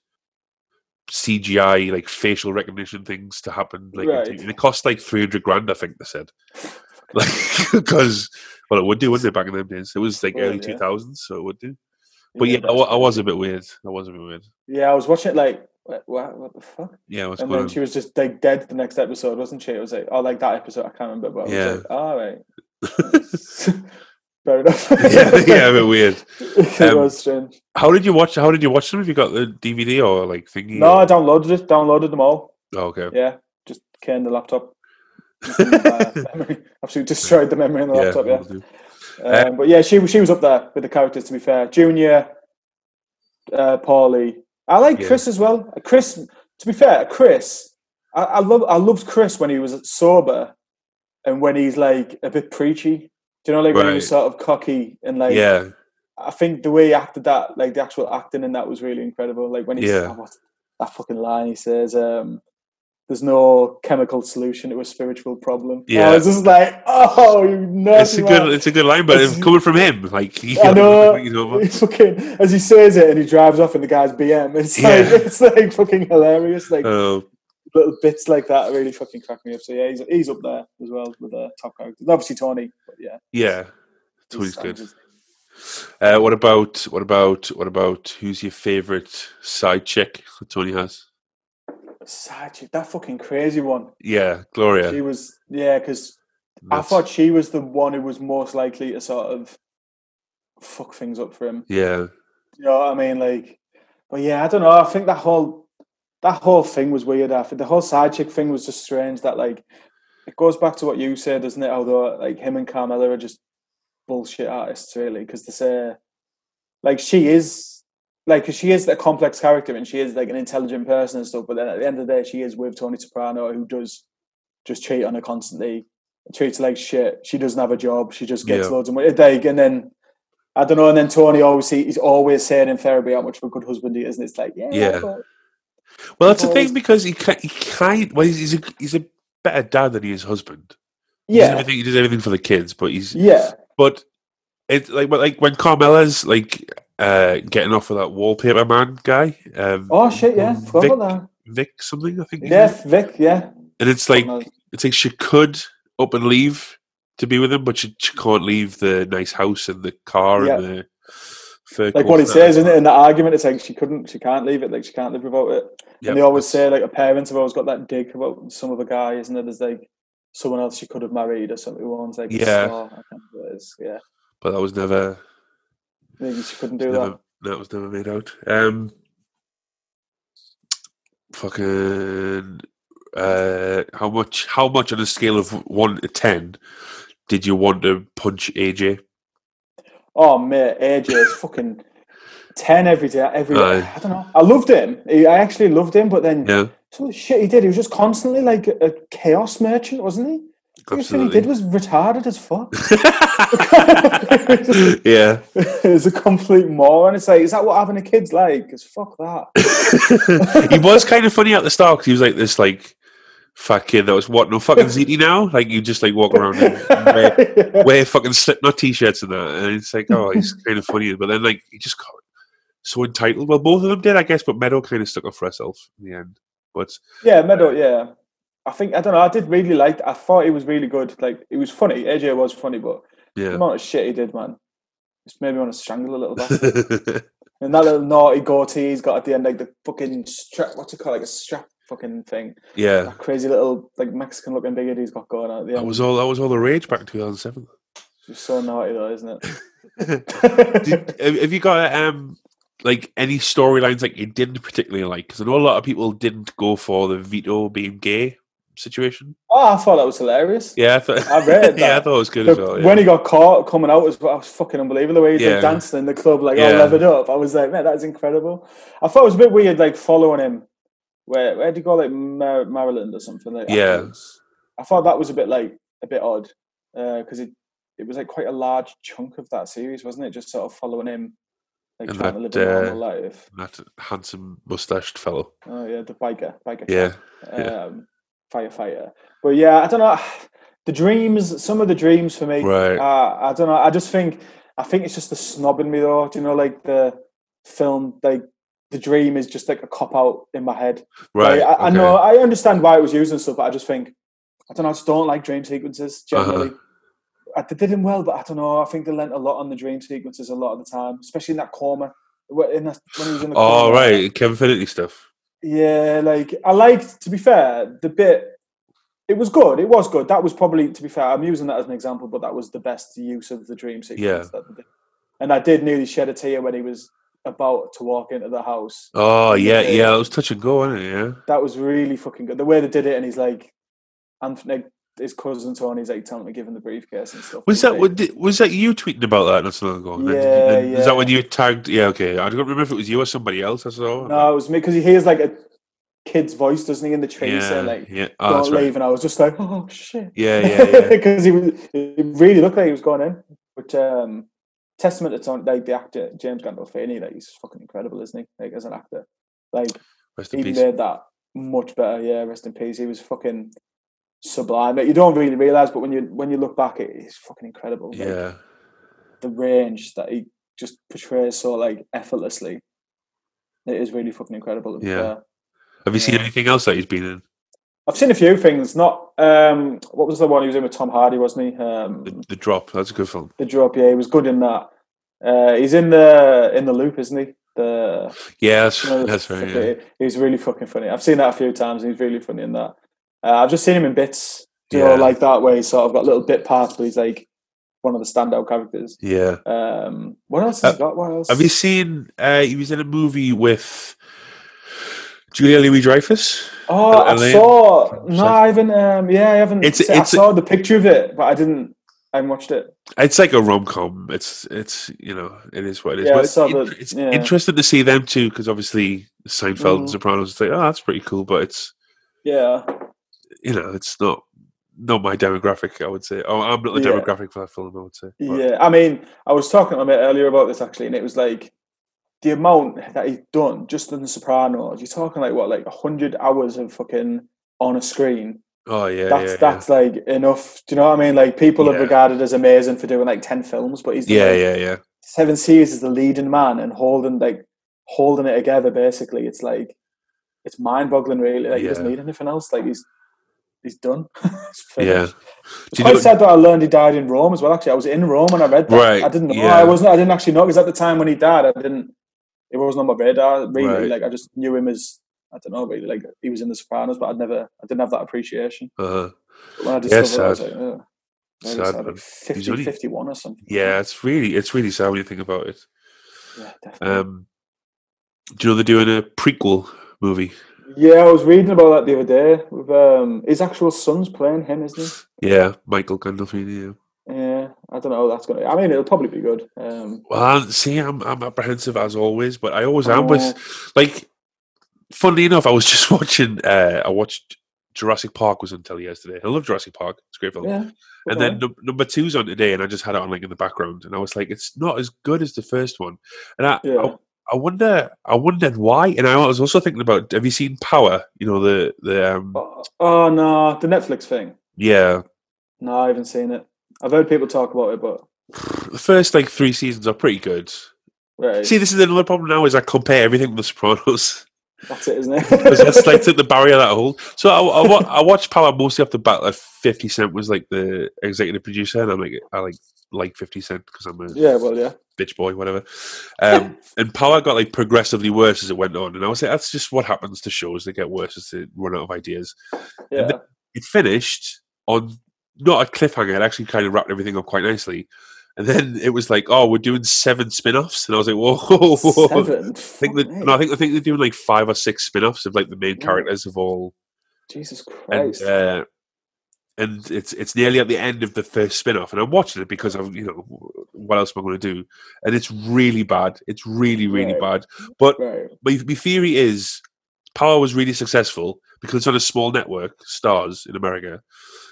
CGI like facial recognition things to happen. Like, Right. It cost like three hundred grand, I think they said. Like, because well, it would do, wouldn't it? Back in them days, it was like early yeah. two thousands, so it would do. But yeah, I, I was a bit weird. I was a bit weird. Yeah, I was watching it like, what, what, the fuck? Yeah, what's and then on? she was just like dead the next episode, wasn't she? It was like, oh, like that episode, I can't remember, but I Yeah. was like, all right. Fair enough. yeah, yeah, a bit weird. it Um, was strange. How did you watch? How did you watch them? Have you got the DVD or like thingy? No, I downloaded it, downloaded them all. Oh, okay. Yeah, just canned the laptop. Uh. Absolutely destroyed the memory in the Yeah, laptop, yeah. Um, but yeah, she was she was up there with the characters. To be fair, Junior, uh, Paulie. I like Yeah. Chris as well. Chris, to be fair, Chris. I, I love I loved Chris when he was sober, and when he's like a bit preachy. Do you know, like when he was sort of cocky and like. yeah, I think the way he acted that, like the actual acting in that, was really incredible. Like when he Yeah. oh, that fucking line he says, um, "There's no chemical solution to a spiritual problem." Yeah. I was just like, "Oh, you know, it's a man." good, it's a good line, but It's- it's coming from him, like you I know. know, It's fucking as he says it and he drives off in the guy's BM. It's like it's like fucking hilarious. Like uh, little bits like that really fucking crack me up. So yeah, he's he's up there as well with the top characters. Obviously Tony, but yeah, yeah, Tony's good. Uh, what about what about what about who's your favorite side chick that Tony has? Side chick, that fucking crazy one. Yeah, Gloria. She was yeah, because I thought she was the one who was most likely to sort of fuck things up for him. yeah, You know what I mean? Like, but yeah, I don't know. I think that whole that whole thing was weird. I think the whole side chick thing was just strange. That like it goes back to what you said, doesn't it? Although like him and Carmela are just bullshit artists, really, because they say like she is like 'cause she is a complex character and she is like an intelligent person and stuff. But then at the end of the day, she is with Tony Soprano, who does just cheat on her constantly, treats her like shit. She doesn't have a job. She just gets Yeah. loads of money. Like, and then I don't know. And then Tony always he's always saying in therapy how much of a good husband he is, and it's like, yeah, Yeah. but well, that's the thing because he can, he kind well, he's, he's a he's a better dad than he is husband. He does yeah, everything, he does everything for the kids, but he's yeah, but it's like but like when Carmela's like uh getting off with that wallpaper man guy. Um, Oh shit, yeah, Vic, Vic something I think. Yeah. Vic, yeah. and it's like it's like she could up and leave to be with him, but she, she can't leave the nice house and the car Yeah. and the like what he says, isn't it? In the argument, it's like she couldn't, she can't leave it. Like she can't live without it. Yep, and they always say, like, her parents have always got that dig about some other guy, isn't it? There's like someone else she could have married or something who owns like yeah store. I can't remember it is. Yeah, but that was never maybe she couldn't do never that. that was never made out. Um, fucking uh, how much? How much on a scale of one to ten did you want to punch AJ? Oh mate, AJ is fucking ten every day. Every Aye. I don't know. I loved him. I actually loved him, but then Yeah, some of the shit he did, he was just constantly like a, chaos merchant, wasn't he? Everything he did was retarded as fuck. yeah, it was a complete moron. It's like, is that what having a kid's like? Because fuck that. he was kind of funny at the start 'cause he was like this like kid that was what no fucking ziti now. Like you just like walk around and wear, wear fucking Slipknot t-shirts and that, and it's like oh he's kind of funny, but then like he just got so entitled. Well, both of them did, I guess, but Meadow kind of stuck up for herself in the end. But Yeah, uh, Meadow. Yeah, I think I don't know. I did really like. I thought it was really good. Like it was funny. AJ was funny, but the yeah, amount of shit he did, man, just made me want to strangle a little bit. and that little naughty goatee he's got at the end, like the fucking strap. What's it called? Like a strap fucking thing. yeah. That crazy little like Mexican looking bigot he's got going on the That was all. That was all the rage back in two thousand seven. It's so naughty though, isn't it? Did, have you got um like any storylines like you didn't particularly like? Because I know a lot of people didn't go for the Vito being gay situation. oh, I thought that was hilarious. Yeah, I thought. I read yeah, I thought it was good The- as well. Yeah. When he got caught coming out was, I was fucking unbelievable. The way he's Yeah. dancing in the club, like Yeah. all levered up. I was like, man, that's incredible. I thought it was a bit weird, like following him. Where where did he go, like Mar- Maryland or something? Like, Yeah. I thought that was a bit like a bit odd because it it was like quite a large chunk of that series, wasn't it? Just sort of following him, like And trying to that, live a normal uh, life. that handsome mustached fellow. Oh yeah, the biker, biker. Yeah, chap, um, firefighter. But yeah, I don't know. The dreams, some of the dreams for me. Right. Uh, I don't know. I just think, I think it's just the snob in me though. Do you know, like the film, like the dream is just like a cop out in my head. right. Like, I, I know, I understand why it was used and stuff, but I just think, I don't know. I just don't like dream sequences Uh-huh. generally. I, they did him well, but I don't know. I think they lent a lot on the dream sequences a lot of the time, especially in that coma. In that, when he was in the Oh coma. right, Kevin Finnerty stuff. Yeah, like I liked. To be fair, the bit it was good. It was good. That was probably, to be fair, I'm using that as an example, but that was the best use of the dream sequence. Yeah. that. And I did nearly shed a tear when he was about to walk into the house. Oh yeah, Yeah. yeah. It was touch and go, wasn't it? Yeah. That was really fucking good. The way they did it, and he's like, Anthony, his cousin Tony's like telling me, give him the briefcase and stuff. Was that what was that you tweeting about that not so long ago? And then- Yeah, Was that when yeah. you tagged? Yeah, okay. I don't remember if it was you or somebody else. I saw. No, it was me because he hears like a kid's voice, doesn't he, in the tree yeah, saying like, yeah. Oh, "Don't leave," right. and I was just like, "Oh shit." Yeah, yeah, yeah. because he was he really looked like he was going in. But um, testament to Tony, like the actor James Gandolfini, like he's fucking incredible, isn't he? Like as an actor, like he peace. made that much better. Yeah, rest in peace. He was fucking sublime. Like, you don't really realize, but when you when you look back, it, he's fucking incredible. Like, Yeah. the range that he just portrays so like effortlessly. It is really fucking incredible. Yeah. fair. Have you seen anything else that he's been in? I've seen a few things. Not um, what was the one he was in with Tom Hardy, wasn't he? Um, The, the Drop. That's a good film. The drop, yeah, he was good in that. Uh, he's in the in the loop, isn't he? The, Yeah, that's, you know, that's right. Yeah. He's really fucking funny. I've seen that a few times. and He's really funny in that. Uh, I've just seen him in bits, you know, Yeah. like that, way. he's sort of got little bit parts, but he's like one of the standout characters. Yeah. Um, what else has Uh, he got? What else? Have you seen? Uh, he was in a movie with Julia Louis Dreyfus. Oh, I saw. No, I haven't. Um, yeah, I haven't. It's- se- I it's- saw the picture of it, but I didn't. I haven't watched it. It's like a rom com. It's it's you know it is what it is. Yeah, I but it's, the- it's yeah. interesting to see them too because obviously Seinfeld and Mhm. Sopranos. It's like oh that's pretty cool, but it's Yeah, you know it's not not my demographic. I would say. Oh, I'm not the Yeah. demographic for that film. I would say. But, yeah. I mean, I was talking a bit earlier about this actually, and it was like the amount that he's done just in The Sopranos. You're talking like what, like hundred hours of fucking on a screen. Oh yeah, That's yeah, that's like enough. Do you know what I mean? Like people have regarded as amazing for doing like ten films, but he's yeah, like, yeah, yeah, yeah. seven series as the leading man and holding like holding it together. Basically, it's like it's mind-boggling. Really, like he doesn't need anything else. Like he's he's done. Yeah. It's quite know- sad that I learned he died in Rome as well. Actually, I was in Rome and I read that. Right, I didn't know. yeah. I wasn't. I didn't actually know because at the time when he died, I didn't. It wasn't on my radar really. Right. Like I just knew him as I don't know really. Like he was in The Sopranos, but I'd never. I didn't have that appreciation. Uh-huh. But when I Yeah, discovered, I was sad. like, oh, Sad, sad. Like 50, only- 51 or something. Yeah, it's really it's really sad when you think about it. yeah, definitely. Um, do you know they're doing a prequel movie? Yeah, I was reading about that the other day. With um, his actual son's playing him, isn't he? Yeah, Michael Gandolfini. Yeah. he? Yeah, I don't know. That's gonna. I mean, it'll probably be good. Um, Well, see, I'm I'm apprehensive as always, but I always am Oh. with like. Funnily enough, I was just watching. Uh, I watched Jurassic Park was on telly yesterday. I love Jurassic Park. It's a great film. yeah. and then num- number two's on today, and I just had it on like in the background, and I was like, it's not as good as the first one, and I. yeah. I I wonder. I wondered why, and I was also thinking about. Have you seen Power? You know the the um, Oh, oh no, the Netflix thing. yeah. No, I haven't seen it. I've heard people talk about it, but The first like three seasons are pretty good, Right. See, this is another problem now. Is I compare everything with The Sopranos. That's it, isn't it? Because that's like the barrier that I hold. So I, I, I watched Power mostly off the bat. Like Fifty Cent was like the executive producer, and I'm like, I like like Fifty Cent because I'm a yeah, well, yeah. bitch boy, whatever. Um, and Power got like progressively worse as it went on, and I was like, that's just what happens to shows; they get worse as they run out of ideas. Yeah. It finished on not a cliffhanger; it actually kind of wrapped everything up quite nicely. And then it was like, oh, we're doing seven spin-offs, and I was like, whoa, whoa, whoa. Seven. I think that no, I think I think they're doing like five or six spin-offs of like the main characters of all Jesus and Christ. uh, and it's it's nearly at the end of the first spin-off and i'm watching it because i'm you know what else am i going to do and it's really bad it's really really Right. bad but right. my, my theory is power was really successful because it's on a small network Starz in america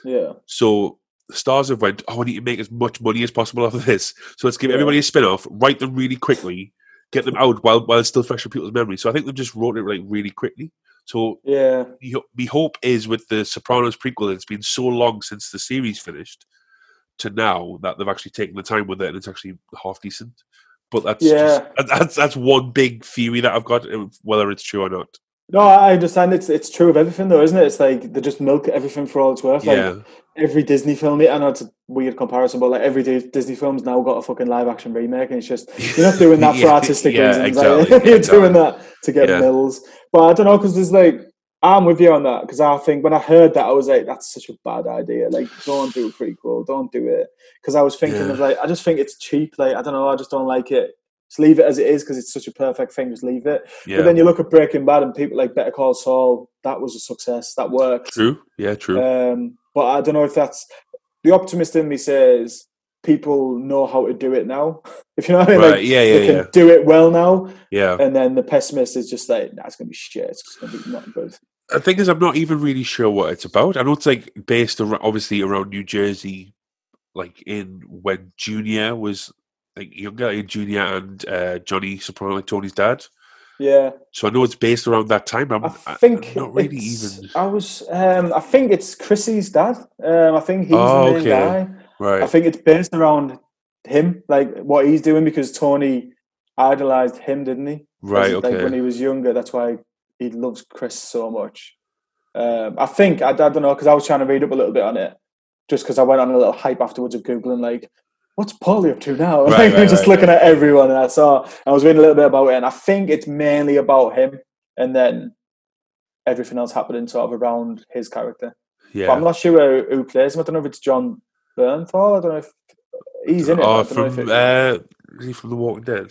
Yeah. so Starz have went oh i need to make as much money as possible off of this so let's give Yeah. everybody a spin-off write them really quickly get them out while, while it's still fresh in people's memory so i think they've just wrote it like really quickly so Yeah. the hope is with the Sopranos prequel, it's been so long since the series finished to now that they've actually taken the time with it and it's actually half decent. But that's Yeah. just, that's that's one big theory that I've got, uh, whether it's true or not. No, I understand. It's it's true of everything, though, isn't it? It's like they just milk everything for all it's worth. Like yeah, every Disney film. I know it's a weird comparison, but like every Disney film's now got a fucking live action remake, and it's just you're not doing that for artistic yeah, reasons. exactly, like, you're exactly. doing that to get Yeah. mills. But I don't know because there's like I'm with you on that because I think when I heard that I was like, that's such a bad idea. Like, don't do a prequel, don't do it. Because I was thinking Yeah. of like, I just think it's cheap. Like, I don't know, I just don't like it. Just leave it as it is because it's such a perfect thing. Just leave it. yeah, But then you look at Breaking Bad and people like Better Call Saul. That was a success. That worked. true, yeah, true, Um, but I don't know if that's the optimist in me says people know how to do it now. If you know what I mean, right, like, yeah, they yeah, can yeah, do it well now. yeah. And then the pessimist is just like, nah, gonna be shit. It's gonna be not good. The thing is, I'm not even really sure what it's about. I know it's like based around, obviously around New Jersey, like in when Junior was like younger, like Junior and uh, Johnny Soprano, Tony's dad. Yeah, So I know it's based around that time. I'm, I think I'm not really it's- even I was. Um, I think it's Chrissy's dad. Um, I think he's Oh, the main okay. guy. right. I think it's based around him, like what he's doing, because Tony idolized him, didn't he? Right. As- Like when he was younger, that's why he loves Chris so much. Um, I think I, I don't know because I was trying to read up a little bit on it, just because I went on a little hype afterwards of googling like, what's Paulie up to now? Right, like, right, just right, looking at everyone, and I saw I was reading a little bit about it, and I think it's mainly about him, and then everything else happening sort of around his character. But I'm not sure who, who plays him. I don't know if it's Jon Bernthal. I don't know if he's in it. Oh, I don't know if from it- uh, is he from The Walking Dead?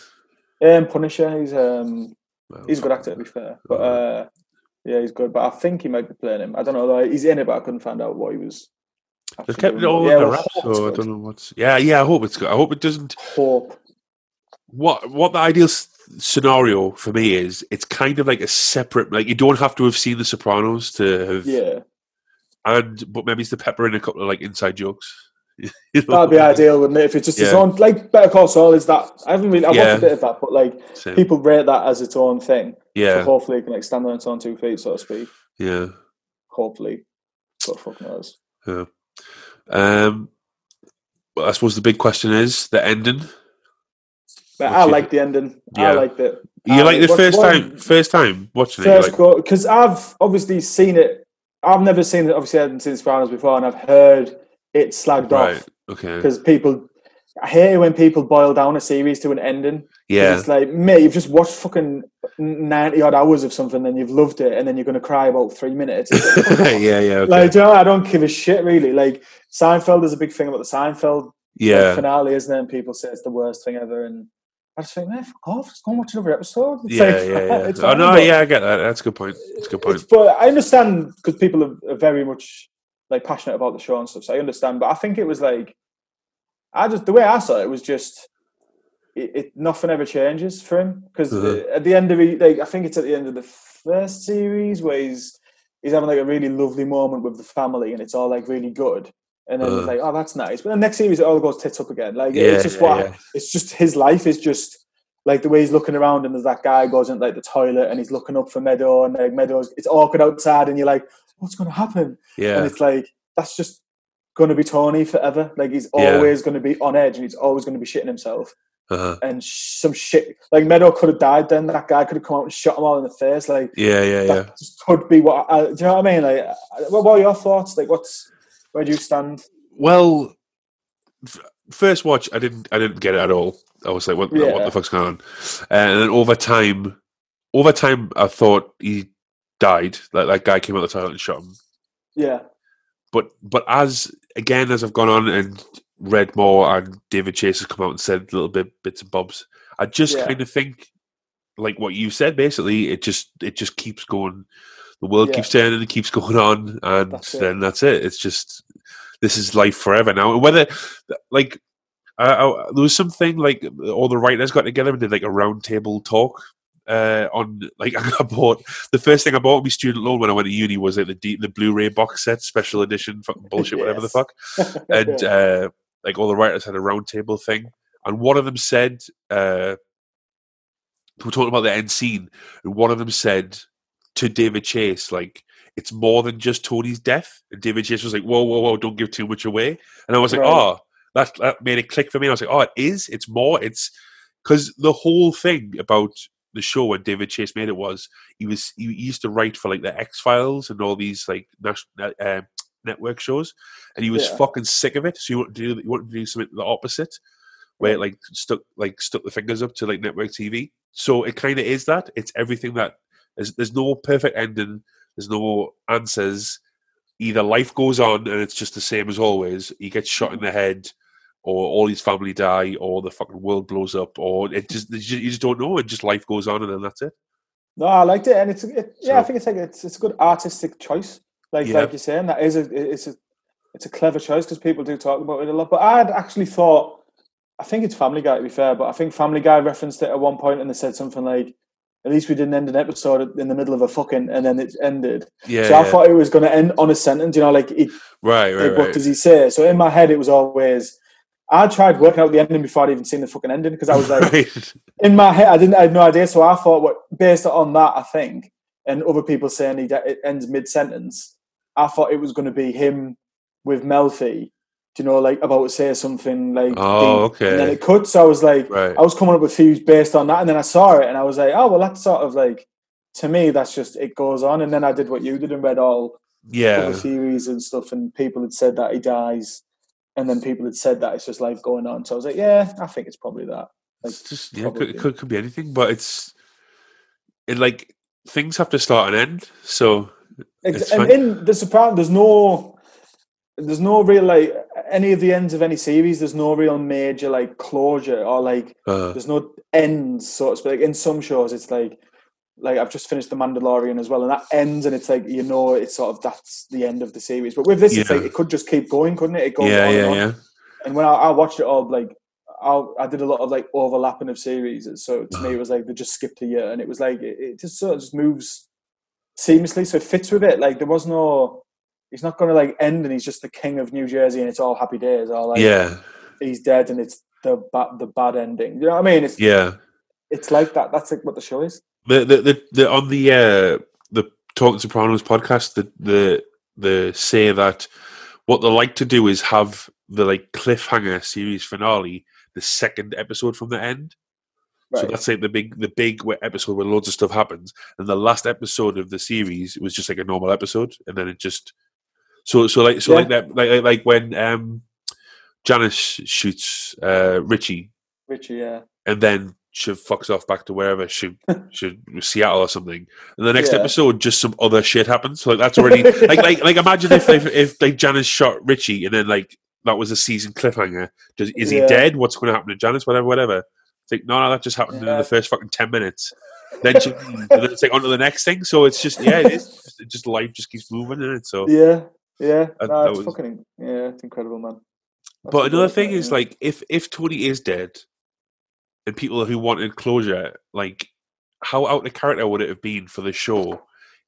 um, Punisher. He's um, Well, he's a good actor to be fair, but uh, yeah, he's good. But I think he might be playing him. I don't know. Like, he's in it, but I couldn't find out what he was. They've kept it all yeah, in the well, wraps, so I don't know what's. Yeah, yeah. I hope it's good. I hope it doesn't. Hope. What what the ideal s- scenario for me is? It's kind of like a separate. Like you don't have to have seen The Sopranos to have. Yeah, And but maybe it's the pepper in a couple of like inside jokes. You know? that'd be ideal, wouldn't it? If it's just its own, like Better Call Saul is that. I haven't really. I Yeah. watched a bit of that, but like Same. people rate that as its own thing. So Yeah, hopefully, it can like stand on its own two feet, so to speak. yeah. Hopefully, but fuck knows. Um, well, I suppose the big question is the ending. But I like the ending. Yeah. I liked it. You like the first time, first time watching it. You're First like, because I've obviously seen it. I've never seen it. Obviously, I hadn't seen Sopranos before, and I've heard it slagged right, off okay, because people. I hate it when people boil down a series to an ending. Yeah, It's like, mate, you've just watched fucking ninety odd hours of something, and you've loved it, and then you're going to cry about three minutes. Like, yeah, yeah, okay. Like, you know, I don't give a shit really. Like Seinfeld is a big thing about the Seinfeld yeah, finale, isn't it? And people say it's the worst thing ever, and I just think, man, fuck off, just go and watch another episode. It's yeah, like, yeah, yeah. it's Oh no, yeah, I get that. That's a good point. That's a good point. But I understand because people are, are very much like passionate about the show and stuff. So I understand, but I think it was like I just the way I saw it was just it, it nothing ever changes for him because Mhm. at the end of it, like I think it's at the end of the first series where he's he's having like a really lovely moment with the family and it's all like really good. And then it's like, oh, that's nice. But the next series, it all goes tits up again. Like Yeah, it's just yeah, what yeah. it's just his life is just like the way he's looking around and there's that guy goes into like the toilet and he's looking up for Meadow and like Meadows it's awkward outside and you're like, what's gonna happen? Yeah, And it's like that's just gonna be Tony forever. Like he's always gonna be on edge and he's always gonna be shitting himself. Uh-huh. and sh- some shit. Like Meadow could have died then. That guy could have come out and shot him all in the face. Like Yeah, yeah, that yeah. just could be what. I, do you know what I mean? Like, uh, what, are your thoughts? Like, what's where do you stand? Well, f- first watch, I didn't, I didn't get it at all. I was like, what, what the fuck's going on? And then over time, over time, I thought he died. Like that guy came out the toilet and shot him. Yeah, But, but as again as I've gone on and read more, and David Chase has come out and said little bit bits and bobs, I just Yeah. kind of think, like what you said, basically, it just, it just keeps going. The world Yeah. keeps turning, it keeps going on, and That's then that's it. It's just this is life forever now. And whether like uh, there was something like all the writers got together and did like a round table talk uh, on like I bought the first thing I bought my student loan when I went to uni was like the D, the Blu-ray box set special edition fucking bullshit whatever the fuck and uh, like all the writers had a round table thing and one of them said uh, we were talking about the end scene and one of them said to David Chase like it's more than just Tony's death. And David Chase was like whoa whoa whoa don't give too much away. And I was like Right. oh that, that made it click for me. And I was like oh it is? It's more? It's because the whole thing about the show when David Chase made it was he was he used to write for like the X Files and all these like national uh, network shows, and he was Yeah. fucking sick of it. So he wanted to do he wanted to do something the opposite, where it, like stuck like stuck the fingers up to like network TV. So it kind of is that it's everything that there's, there's no perfect ending. There's no answers. Either life goes on and it's just the same as always. He gets shot in the head, or all his family die, or the fucking world blows up, or it just you just, don't know. And just life goes on, and then that's it. No, I liked it, and it's it, yeah. I think it's like it's it's a good artistic choice. Like Yeah. like you're saying, that is a it's a it's a clever choice because people do talk about it a lot. But I'd actually thought, I think it's Family Guy to be fair, but I think Family Guy referenced it at one point and they said something like, "At least we didn't end an episode in the middle of a fucking," and then it ended. Yeah, so I thought it was going to end on a sentence. You know, like, it, right, right, like what right. does he say? So in my head, it was always. I tried working out the ending before I'd even seen the fucking ending because I was like, right. in my head, I didn't, I had no idea. So I thought, what based on that, I think, and other people saying he it ends mid sentence, I thought it was going to be him with Melfi. Do you know, like about to say something like, Oh, deep, and then it cuts. So I was like, Right. I was coming up with theories based on that, and then I saw it, and I was like, oh well, that's sort of like, to me, that's just it goes on. And then I did what you did and read all Yeah. other theories and stuff, and people had said that he dies, and then people had said that it's just life going on. So I was like, yeah, I think it's probably that. Like, It's just yeah, probably. could, could could be anything, but it's it like things have to start and end. So It's and in the Sopranos, there's no, there's no real like any of the ends of any series. There's no real major like closure or like uh, there's no ends, so to speak. In some shows, it's like like I've just finished The Mandalorian as well, and that ends, and it's like you know, it's sort of that's the end of the series. But with this, it's like it could just keep going, couldn't it? It goes yeah, on and on. yeah. And when I, I watched it all, like I, I did a lot of like overlapping of series, so to Uh-huh. me it was like they just skipped a year, and it was like it, it just sort of just moves seamlessly, so it fits with it. Like there was no, he's not going to like end, and he's just the king of New Jersey, and it's all happy days, or like yeah, he's dead, and it's the bad the bad ending. You know what I mean? It's yeah. it's like that. That's like what the show is. The the the, the on the uh the Talking Sopranos podcast, the the the say that what they like to do is have the like cliffhanger series finale, the second episode from the end. So that's like the big, the big episode where loads of stuff happens, and the last episode of the series was just like a normal episode, and then it just so so like so Yeah. like that like like, like when um Janice shoots uh Richie, Richie, yeah, and then she fucks off back to wherever she she Seattle or something, and the next Yeah. episode just some other shit happens. So like that's already like like like imagine if if, if like Janice shot Richie, and then like that was a season cliffhanger. Does, is Yeah. he dead? What's going to happen to Janice? Whatever, whatever. Think no, no, that just happened in the first fucking ten minutes. Then she, then it's like on to the next thing. So it's just yeah, it is it just life just keeps moving in it. So, yeah, yeah. That- no, that it's was- fucking yeah, it's incredible, man. That's but another thing is yeah. like if if Tony is dead, and people who wanted closure, like how out of character would it have been for the show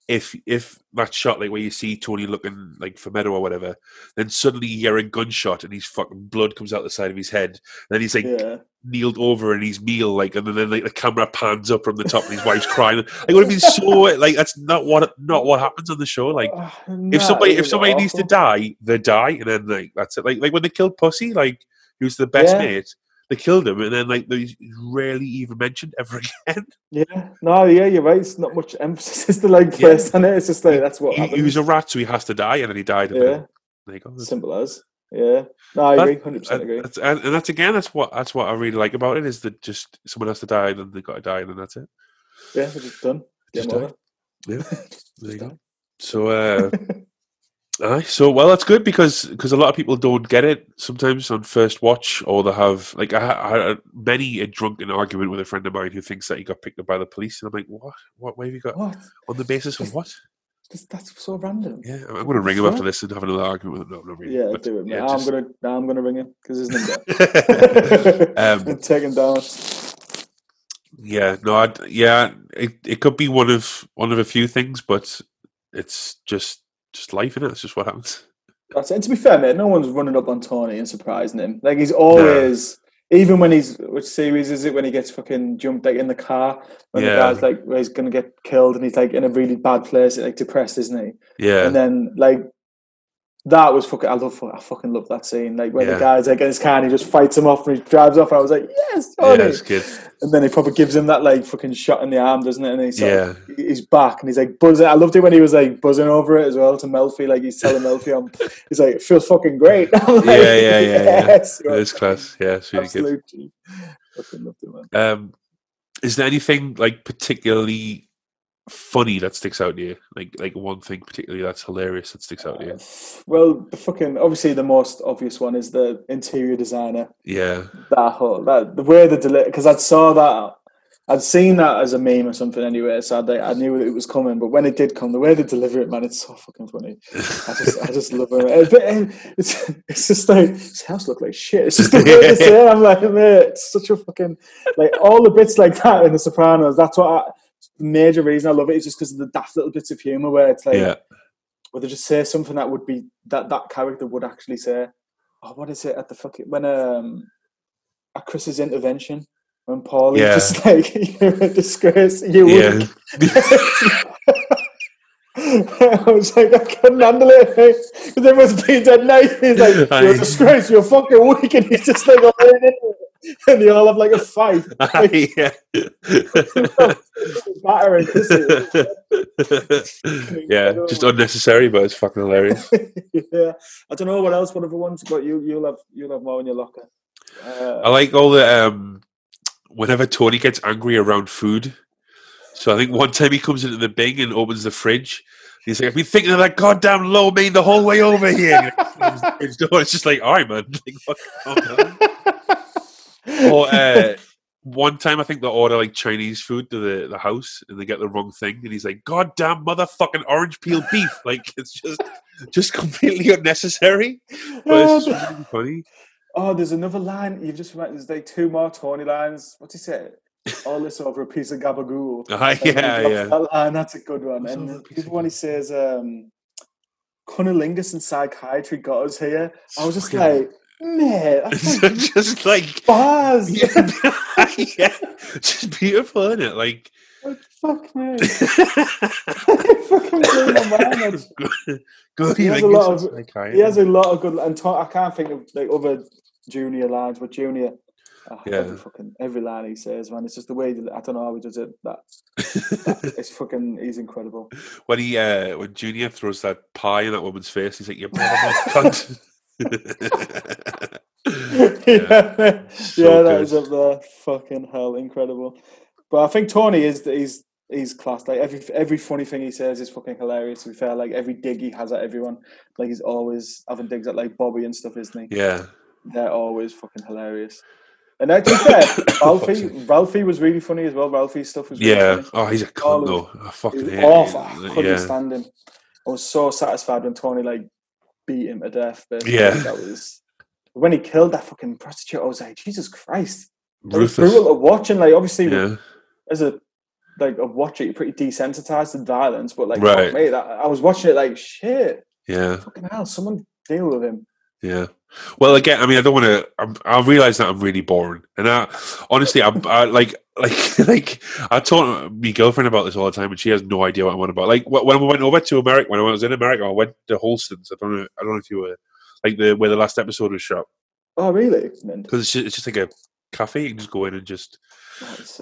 if if that shot like where you see Tony looking like for Meadow or whatever, then suddenly you hear a gunshot and his fucking blood comes out the side of his head, then he's like yeah. kneeled over in his meal, like, and then like the camera pans up from the top and his wife's crying. Like, it would have been so like that's not what not what happens on the show. Like, Ah, if somebody if somebody needs to die, they die, and then like that's it. Like like when they killed Pussy, like was the best Yeah. mate. They killed him, and then like he's rarely even mentioned ever again. Yeah, no, yeah, you're right. It's not much emphasis is the like Yeah. placed on it. It's just like that's what He, he was a rat, so he has to die, and then he died. Yeah. there you go. Simple as. Yeah. No, I That- agree. Hundred percent agree. that's, and, that's again, that's what that's what I really like about it is that just someone has to die, and then they got to die, and then that's it. Yeah, just done. Just die. Yeah. There you go. So, uh, aye, so well, that's good because because a lot of people don't get it sometimes on first watch, or they have like I, I had many a drunken argument with a friend of mine who thinks that he got picked up by the police, and I'm like, what? What? Why have you got What? on the basis of what? That's, that's so random. Yeah, I'm going to ring him after this and have another argument with him. No, not really. Yeah, but do it, yeah, I'm gonna, nah, I'm gonna ring him because his number. Um, take him down. Yeah, no, I'd, yeah, it it could be one of one of a few things, but it's just just life, in it? That's just what happens. That's it. And to be fair, mate, no one's running up on Tony and surprising him. Like he's always, even when he's which series is it when he gets fucking jumped like in the car when Yeah. the guy's like where he's gonna get killed and he's like in a really bad place, like depressed, isn't he? Yeah, And then like that was fucking. I love. I fucking love that scene. Like when Yeah. the guy's like in his car and he just fights him off and he drives off. I was like, yes, yeah, Tony. it's good. And then he probably gives him that like fucking shot in the arm, doesn't it? And he's Yeah, of- he's back and he's like buzzing. I loved it when he was like buzzing over it as well to Melfi. Like he's telling Melfi, "I'm." He's like, "It feels fucking great." Like, Yeah, yeah, yeah, yeah. yes, you're it's class. Yeah, it's really good. Absolute Fucking loved it, man. Um, is there anything like particularly funny that sticks out to you? Like like one thing particularly that's hilarious that sticks out to you? Uh, well, the fucking obviously the most obvious one is the interior designer. Yeah, That whole that the way the deli because I saw that. I'd seen that as a meme or something anyway, so I, I knew it was coming. But when it did come, the way they deliver it, man, it's so fucking funny. I just, I just love it. It's, it's, it's just like this house look like shit. It's just the way they say it. I'm like, mate, it's such a fucking like all the bits like that in The Sopranos. That's what I, the major reason I love it is just because of the daft little bits of humor where it's like, yeah, where they just say something that would be that that character would actually say. Oh, what is it at the fucking when um at Chris's intervention when Paul Yeah. is just like you're a disgrace. You yeah. I was like, I couldn't handle it because it everyone's being dead nice. He's like, you're a disgrace, you're fucking weak, and he's just like, all in it. and they all have like a fight, like, yeah. battering. yeah, just unnecessary, but it's fucking hilarious. yeah, I don't know what else. What other ones? But you, you'll have, you'll have more in your locker. Uh, I like all the um whenever Tony gets angry around food. So I think one time he comes into the Bing and opens the fridge. He's like, I've been thinking of that goddamn lo mein the whole way over here. And he opens the fridge door. It's just like, all right, man. Like, fuck, or uh, one time I think they order like Chinese food to the, the house and they get the wrong thing and he's like, goddamn motherfucking orange peel beef. Like it's just just completely unnecessary. But it's really funny. Oh, there's another line. You've just reminded. There's like two more Tony lines. What's he say? All this over a piece of gabagool. And yeah, drops yeah. That line, that's a good one. What's And over the other one he says, um, "Cunnilingus and psychiatry got us here." I was just Fucking- like, man, that's like just like bars. yeah, yeah, just beautiful, isn't it? Like, Fuck me. fucking my mind. That's- good. He has a lot of- like, He has a lot of good. And to, I can't think of like other junior lines, but junior. Oh, Yeah. Every fucking every line he says, man, it's just the way that, I don't know how he does it. That it's fucking. He's incredible. when he uh, when Junior throws that pie in that woman's face, he's like, "You cunt." yeah, So yeah, that good. is up there. Fucking hell, incredible. But I think Tony is he's he's class. Like every every funny thing he says is fucking hilarious. To be fair, like every dig he has at everyone, like he's always having digs at like Bobby and stuff, isn't he? yeah, They're always fucking hilarious. And uh, to that Ralphie, Ralphie was really funny as well. Ralphie's stuff was really yeah. funny. Oh, he's a cunt though. I fucking hate awful. I couldn't Yeah, stand him. I was so satisfied when Tony like beat him to death. Basically. Yeah. that was when he killed that fucking prostitute. I was like, Jesus Christ, it was brutal to watch. And like, obviously, Yeah, as a like a watcher, you're pretty desensitized to violence. But like, Right. fuck me, that, I was watching it like, shit, yeah. fucking hell, someone deal with him. Yeah. Well, again, I mean, I don't want to. I realize that I'm really boring, and I honestly, I'm I, like, like, like. I talk to my girlfriend about this all the time, and she has no idea what I'm on about. Like when we went over to America, when I was in America, I went to Holsten's. I don't know. I don't know if you were like the where the last episode was shot Oh, really? Because it's just, it's just like a cafe. You can just go in and just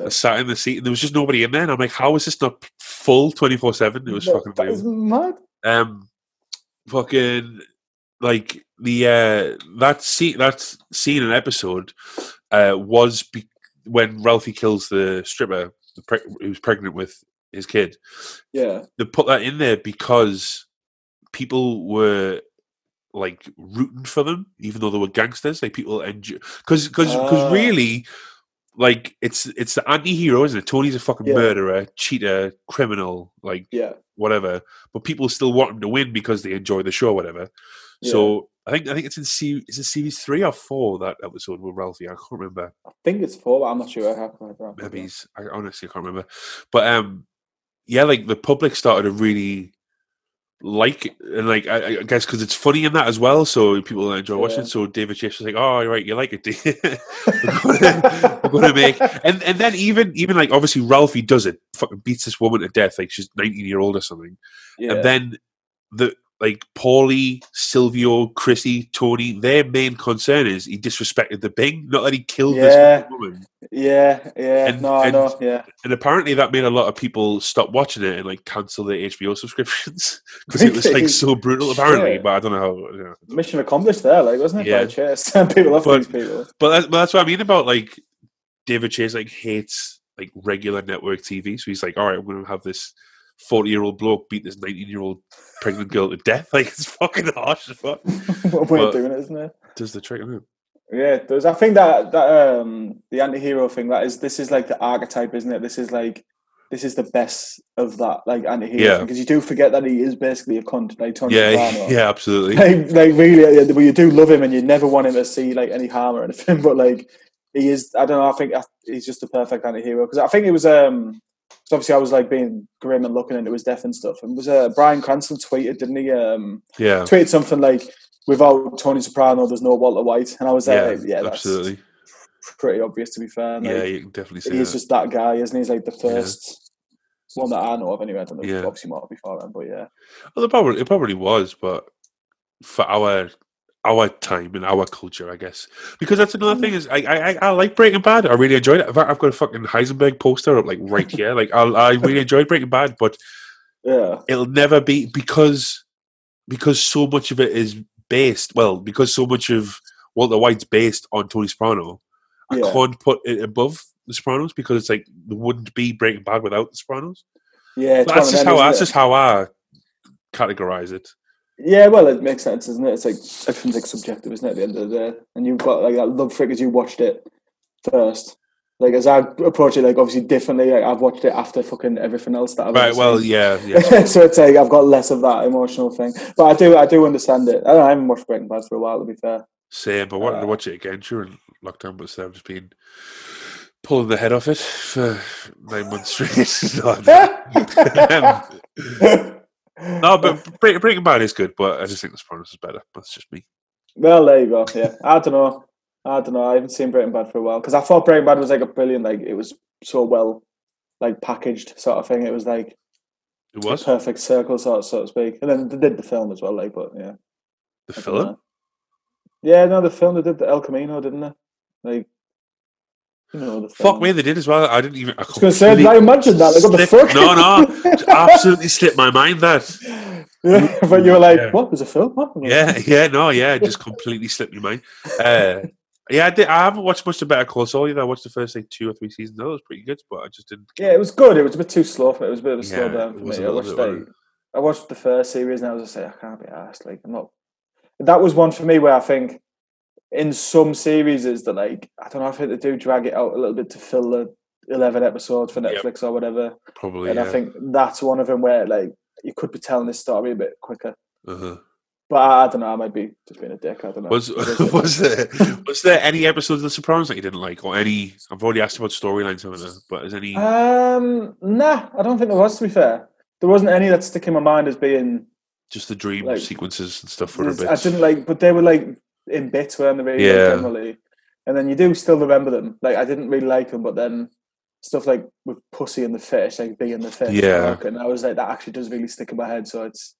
sat in the seat, and there was just nobody in there. And I'm like, how is this not full twenty four seven? It was That- fucking that is mad. Um, fucking like the uh that scene that scene and episode uh was be- when Ralphie kills the stripper the pre- who's pregnant with his kid. Yeah, They put that in there because people were like rooting for them, even though they were gangsters. Like people enjoy because because Ah. really, like it's it's the anti-hero, isn't it? Tony's a fucking Yeah. murderer, cheater, criminal, like yeah. whatever. But people still want him to win because they enjoy the show, or whatever. Yeah. So I think I think it's in C is it series three or four that episode with Ralphie. I can't remember. I think it's four, but I'm not sure. I have read that. Maybe he's, I honestly can't remember. But um, yeah, like the public started to really like and like I, I guess because it's funny in that as well, so people enjoy watching. Yeah. it. So David Chase was like, "Oh, right, you like it? we're gonna make and and then even even like obviously Ralphie does it, fucking beats this woman to death, like she's nineteen year old or something, Yeah. and then the like Paulie, Silvio, Chrissy, Tony, their main concern is he disrespected the Bing, not that he killed Yeah. this woman. yeah, yeah. And- no, and- know. Yeah, And apparently that made a lot of people stop watching it and like cancel their HBO subscriptions because it was like so brutal. Apparently, but I don't know how. You know. mission accomplished there, like wasn't it? Yeah. Chase, people love But- these people. But that's, but that's what I mean about like David Chase like hates like regular network TV. So he's like, all right, I'm going to have this 40 year old bloke beat this 19 year old pregnant girl to death. Like it's fucking harsh as fuck. what way but- of doing it, isn't it? Does the trick? isn't it? Yeah, there's. I think that that um the anti-hero thing that is this is like the archetype, isn't it? This is like this is the best of that like anti-hero Yeah. because you do forget that he is basically a cunt, like Tony Yeah, yeah, absolutely. Like, like really, well, you do love him, and you never want him to see like any harm or anything. But like, he is. I don't know. I think he's just the perfect anti-hero because I think it was. um 'cause obviously, I was like being grim and looking into his death and stuff. And was uh, Bryan Cranston tweeted, didn't he? Um, Yeah, tweeted something like, "Without Tony Soprano, there's no Walter White." And I was yeah, like, "Yeah, that's absolutely. pretty obvious to be fair." And, Yeah, like, you can definitely say he's that. just that guy, isn't he? He's like the first one that I know of. Anyway, I don't know. Yeah. Obviously, more before then, but yeah, Well, it probably it probably was, but for our our time and our culture, I guess, because that's another mm. thing is I I, I- like Breaking Bad. I really enjoyed it. In fact, I've got a fucking Heisenberg poster up like right here. Like I I really enjoyed Breaking Bad, but yeah, it'll never be because because so much of it is based well because so much of Walter White's based on Tony Soprano. I can't put it above The Sopranos because it's like there wouldn't be Breaking Bad without The Sopranos. yeah. That's just them, how that's it? just how I categorize it. Yeah, well, it makes sense, doesn't it? It's like everything's like subjective, isn't it? At the end of the day, and you've got like that love for it because you watched it first. Like as I approach it, like obviously differently. Like, I've watched it after fucking everything else that I've Right. Well, seen. yeah. yeah. so it's like I've got less of that emotional thing, but I do, I do understand it. I, don't know, I haven't watched Breaking Bad for a while, to be fair. Same. I wanted to Uh, watch it again during lockdown, but I've just been pulling the head off it for nine months straight. Um, no, but Break- Breaking Bad is good, but I just think The Sopranos is better. That's just me. well, there you go. Yeah, I don't know. I don't know. I haven't seen Breaking Bad for a while because I thought Breaking Bad was like a brilliant, like it was so well, like packaged sort of thing. It was like It a was perfect circle, sort of, so to speak. And then they did the film as well, like, but yeah. the film. know. Yeah, no, the film they did the El Camino, didn't they? Like, you know. Fuck me, they did as well. I didn't even. I I was going to say, did I completely imagine that? Like, what the fuck? No, no, absolutely slipped my mind that. yeah, but you were like, Yeah. what? There's a film? Yeah, yeah, no, yeah, it just completely slipped my mind. Uh, yeah, I, did, I haven't watched much of Better Call Saul either. I watched the first like two or three seasons. That was pretty good, but I just didn't. Yeah, it was good. It was a bit too slow for me. It was a bit of a slow Yeah, down for me. I watched, like, I watched the first series and I was just like, I can't be asked. Like, I'm not. That was one for me where I think in some series is that like I don't know. I think they do drag it out a little bit to fill the eleven episodes for Yep. Netflix or whatever. Probably. and yeah. I think that's one of them where like you could be telling this story a bit quicker. uh-huh. But I, I don't know. I might be just being a dick. I don't know. Was was there was there any episodes of The Sopranos that you didn't like, or any? I've already asked about storylines, haven't I? But is any? Um, nah, I don't think there was. To be fair, there wasn't any that stick in my mind as being. just the dream like, sequences and stuff For a bit. I didn't like, but they were like in bits, weren't they? Really, like, Yeah. generally, and then you do still remember them. Like I didn't really like them, but then stuff like with pussy and the fish, like being the fish, Yeah. and I was like, that actually does really stick in my head. So it's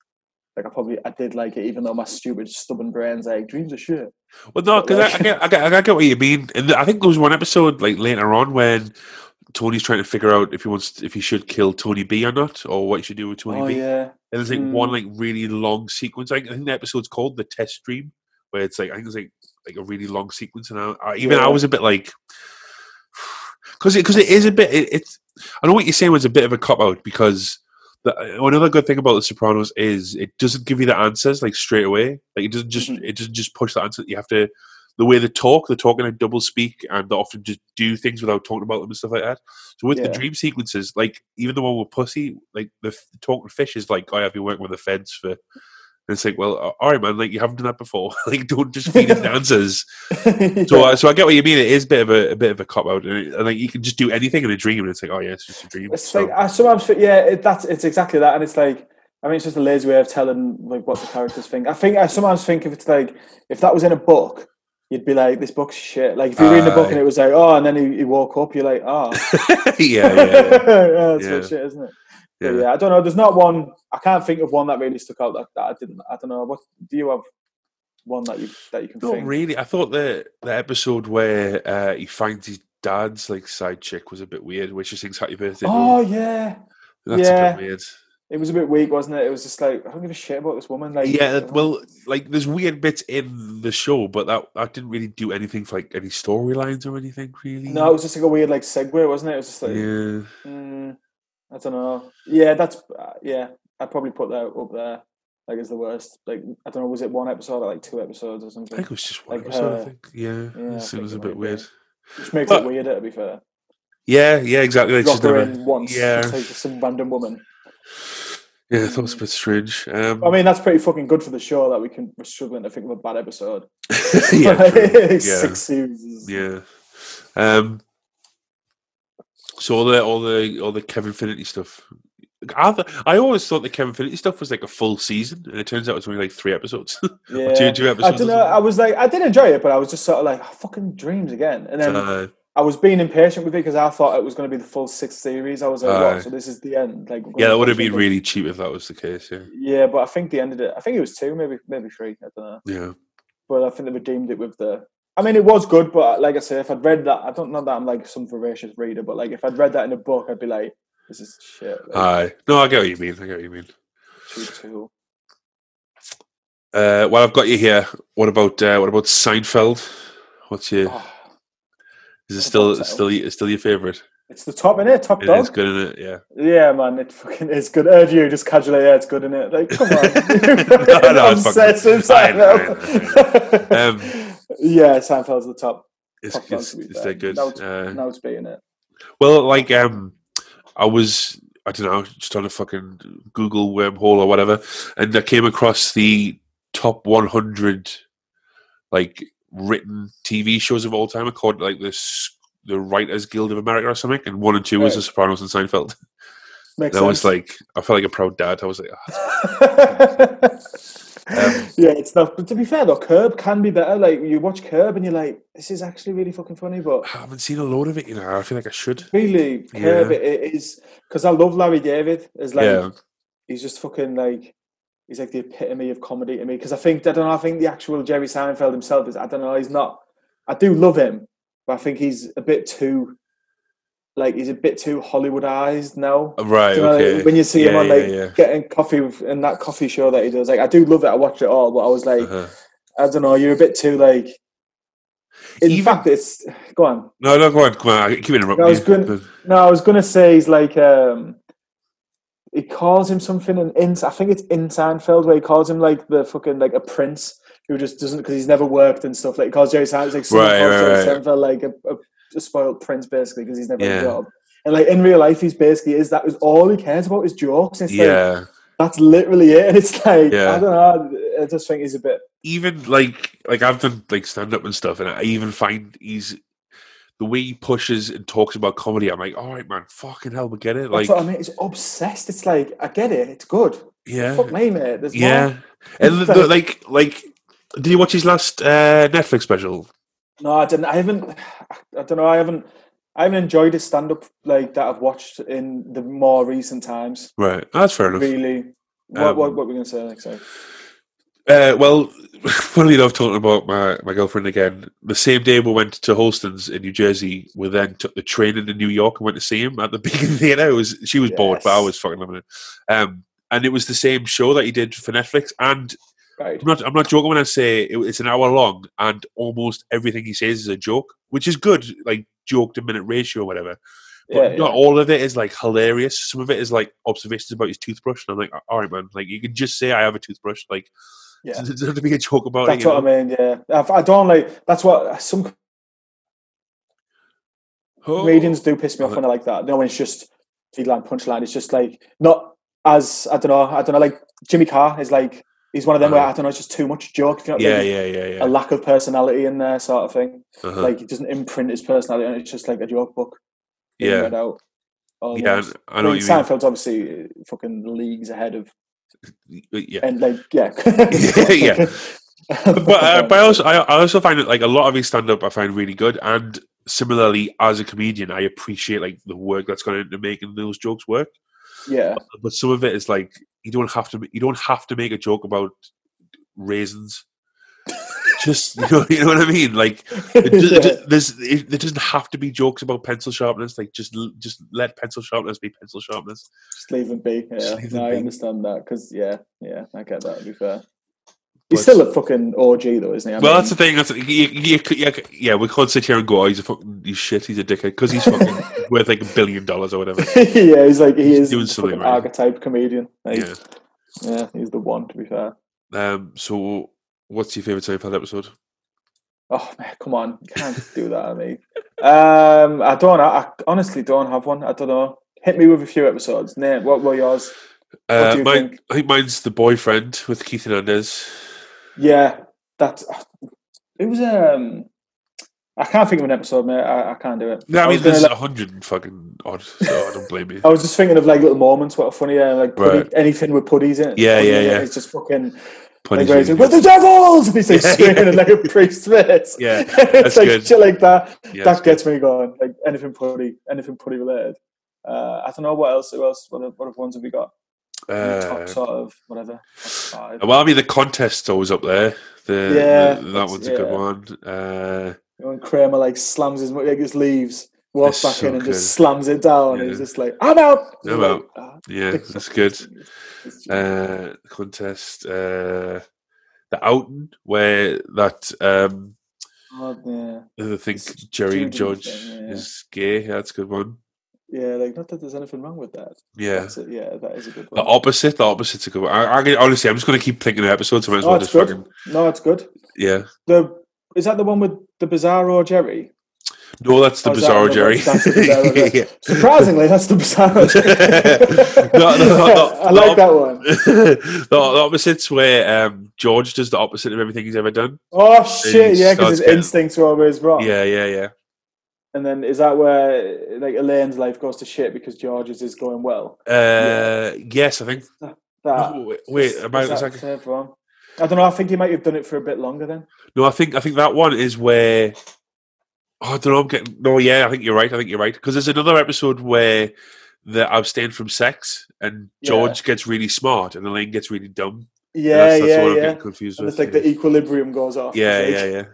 like I probably I did like it, even though my stupid stubborn brain's like dreams are shit. Well, no, because like- I, I, get, I, get, I get what you mean, and I think there was one episode like later on when Tony's trying to figure out if he wants if he should kill Tony B or not, or what he should do with Tony Oh B. yeah, And there's like one Mm. like really long sequence. I think the episode's called the test dream, where it's like I think it's like like a really long sequence, and I, I, even I was a bit like, because because it is a bit. It, it's I know what you're saying was a bit of a cop out because. The, another good thing about The Sopranos is it doesn't give you the answers like straight away. Like it doesn't just Mhm. it doesn't just push the answer. You have to the way they talk. They talk in double speak, and they often just do things without talking about them and stuff like that. So with the dream sequences, like even the one with Pussy, like the, f- talking fish is like, I have been working with the feds for. It's like, well, all right, man. Like you haven't done that before. like don't just feed it the answers. So, uh, so I get what you mean. It is a bit of a, a bit of a cop out, and, like you can just do anything in a dream, and it's like, oh yeah, it's just a dream. It's So- like I sometimes yeah, it, that's it's exactly that, and it's like I mean, it's just a lazy way of telling like what the characters think. I think I sometimes think if it's like if that was in a book, you'd be like, this book's shit. Like if you're reading a book and it was like, oh, and then he, he woke up, you're like, oh, yeah, yeah, yeah. yeah, that's Yeah. what shit, isn't it? Yeah. yeah, I don't know. There's not one. I can't think of one that really stuck out that, that I didn't. I don't know. What do you have? One that you that you can Not think? really. I thought the the episode where uh, he finds his dad's like side chick was a bit weird, where she sings "Happy Birthday." Oh yeah, That's a yeah. bit weird. it was a bit weak, wasn't it? It was just like I don't give a shit about this woman. Like Yeah, well, like there's weird bits in the show, but that that didn't really do anything for like any storylines or anything really. no, it was just like a weird like segue, wasn't it? It was just like yeah, Mm, I don't know. Yeah, that's uh, yeah. I'd probably put that up there. Like as the worst. Like I don't know. Was it one episode or like two episodes or something? I think it was just one Like episode. I think. Yeah, yeah, it was think a bit might be. weird. Which makes But- it weirder. To be fair, Yeah, yeah, exactly. It's drop just her never, in once. yeah, just like some random woman. yeah. I thought it was a bit strange. Um, I mean, that's pretty fucking good for the show that we can. We're struggling to think of a bad episode. yeah, true. yeah. six seasons. Yeah. Um. So all the all the all the Kevin Finnerty stuff. I, I always thought the Kevin Finnerty stuff was like a full season, and it turns out it's only like three episodes. Yeah. two, two I don't know. I was like, I did enjoy it, but I was just sort of like, oh, fucking dreams again. And then. Uh, I was being impatient with it because I thought it was going to be the full six series. I was like, what? So this is the end? Like, yeah, that would have been it. really cheap if that was the case. Yeah. Yeah, but I think they ended it. I think it was two, maybe maybe three. I don't know. Yeah. But I think they redeemed it with the. I mean, it was good, but like I say, if I'd read that, I don't know that I'm like some voracious reader, but like if I'd read that in a book, I'd be like, this is shit. Like, Aye. No, I get what you mean. I get what you mean. too, too. Uh, well, I've got you here. What about uh, what about Seinfeld? What's your? Oh, Is it still still y- still your favorite? it's the top in it, top It dog. It's good, isn't it? Yeah. Yeah, man, it fucking is good. Heard you just casually, yeah, it's good in it. Like, come on, No, no, it's fucking- Obsessive I know, Seinfeld. Um, yeah, Seinfeld's the top. It's top it's, it's that good. Now it's, Uh, now it's being it. Well, like um, I was I don't know just on a fucking Google wormhole or whatever, and I came across the top 100 like written TV shows of all time according to like this the Writers Guild of America or something, and one and two was The Sopranos and Seinfeld. Makes And I was like, I felt like a proud dad. I was like, "Ah, Um, yeah, it's not. But to be fair though, Curb can be better. Like you watch Curb and you're like, this is actually really fucking funny. But I haven't seen a load of it. You know, I feel like I should. really, Curb Yeah. it, is because I love Larry David. As like yeah, he's just fucking like he's like the epitome of comedy to me. Because I think I don't know. I think the actual Jerry Seinfeld himself is. I don't know. He's not. I do love him, but I think he's a bit too. Like he's a bit too Hollywoodized now. right. You know, like, when you see him on like yeah. getting coffee with, in that coffee show that he does, like I do love it. I watch it all, but I was like, Uh-huh. I don't know, you're a bit too like. In Even- fact, it's go on. No, no, go on, come on. I keep interrupting. I was but- No, I was gonna say he's like um, he calls him something in, in I think it's in Seinfeld where he calls him like the fucking like a prince who just doesn't because he's never worked and stuff. Like he calls Jerry Seinfeld like Right, right, right. Seinfeld like a, a, a spoiled prince basically because he's never had a job. And like in real life, he's basically is that was all he cares about is jokes. It's like, yeah. that's literally it. And it's like Yeah. I don't know. I just think he's a bit. even like like I've done like stand up and stuff, and I even find he's the way he pushes and talks about comedy. I'm like, all right, man, fucking hell, we get it. Like, I mean. It's obsessed. It's like I get it. It's good. yeah, Fuck me, mate. There's yeah, more. and the, the, like like. Did you watch his last uh, Netflix special? No, I didn't. I haven't. I don't know. I haven't. I haven't enjoyed a stand up like that I've watched in the more recent times. Right, that's fair enough. Really, What, Um, what, what were we going to say next? Sorry. Uh, well, funnily enough, talking about my, my girlfriend again, the same day we went to Holsten's in New Jersey, we then took the train into New York and went to see him at the Beacon Theatre. Was she was bored, but I was fucking loving it. Um, and it was the same show that he did for Netflix. And Right. I'm not I'm not joking when I say it, it's an hour long, and almost everything he says is a joke, which is good, like joke to minute ratio or whatever. But Yeah, not yeah. all of it is like hilarious. Some of it is like observations about his toothbrush, and I'm like, all right, man, like you can just say I have a toothbrush, like. Yeah. It doesn't have to be a joke about That's it. you what know? I mean. Yeah, I, I don't like. That's what some Oh. comedians do piss me off uh-huh. when they're like that. No, when it's just feed line, punchline. It's just like not as I don't know. I don't know. Like Jimmy Carr is like he's one of them where Uh-huh. I don't know. It's just too much joke. You know what I Yeah, mean? yeah, yeah, yeah. A lack of personality in there, sort of thing. uh-huh. Like he doesn't imprint his personality, and it's just like a joke book. yeah, read out. yeah. I know I mean. Seinfeld's obviously uh, fucking leagues ahead of, Yeah, and like yeah, Yeah. but uh, but I also I, I also find that like a lot of his stand up I find really good, and similarly as a comedian, I appreciate like the work that's gone into making those jokes work. Yeah, uh, But some of it is like you don't have to you don't have to make a joke about raisins. Just you know, you know what I mean. Like it, just, it just, there's it, there doesn't have to be jokes about pencil sharpness. Like just just let pencil sharpness be pencil sharpness. just leave them be. Yeah, leave no, I be. understand that because yeah, yeah, I get that. To be fair, he's still a fucking OG though, isn't he? I well, mean, that's the thing. That's you, you, you, yeah. We can't sit here and go, "Oh, he's a fucking he's shit. He's a dickhead," because he's fucking worth like a billion dollars or whatever. yeah, he's like he He's is doing the something right. archetype comedian. Like, Yeah. yeah, he's the one. To be fair. Um. So, what's your favorite Seinfeld episode? Oh man, come on, you can't do that. I mean, um, I don't. I, I honestly don't have one. I don't know. Hit me with a few episodes. Name what were yours? Uh, do you mine, think? I think mine's the boyfriend with Keith Hernandez. Yeah, that's it was. Um, I can't think of an episode, mate. I, I can't do it. No, I was mean there's a hundred fucking odd, so I don't blame you. I was just thinking of like little moments. What are funny, uh, like Puddy, Right. anything with putties in. Yeah, Puddy yeah, yeah. It's just fucking Puddy like he's like, "We're the devils!" And he's like Yeah, screaming yeah. like a priest's face. Yeah, it's like good. shit like that. Yeah, that gets me going. Like anything Puddy, anything Puddy related. Uh, I don't know what else. Who else? What, what other ones have we got? Good. top Uh, sort of whatever. well, I mean the contest's always up there. The, Yeah, the- that one's a good one. Uh, when Kramer like slams his like just leaves, walks back so in and good. just slams it down. Yeah. And he's just like, I'm out. I'm like, out. "Ah, yeah, that's good. fucking- it's just- Uh, contest. Uh, the outing where that um, oh, yeah. I think Jerry and George thing, yeah. is gay. Yeah, that's a good one. Yeah, like not that there's anything wrong with that. Yeah. It. Yeah, that is a good one. The opposite, the opposite's a good one. I, I honestly, I'm just going to keep thinking of episodes. I might as Oh, well just good. fucking No, it's good. yeah. The is that the one with the Bizarro Jerry? No, that's the Oh, is that Jerry. that's the Bizarro Jerry. Yeah. Surprisingly, that's the Bizarro Jerry. No, no, no, no, I like that one. the, the opposite's where um, George does the opposite of everything he's ever done. Oh shit! Yeah, because his getting- instincts are always wrong. Yeah, yeah, yeah. And then is that where like Elaine's life goes to shit because George's is going well? Uh, Yes, I think. That Oh, wait, wait, is am I- that is the third one? I don't know. I think he might have done it for a bit longer then. No, I think I think that one is where. Oh, I don't know. I'm getting no. Yeah, I think you're right. I think you're right because there's another episode where they abstain from sex and Yeah. George gets really smart and Elaine gets really dumb. And Yeah, that's, that's yeah, what I'm yeah. getting confused And with. it's like the equilibrium goes off. yeah, It's yeah, like, yeah.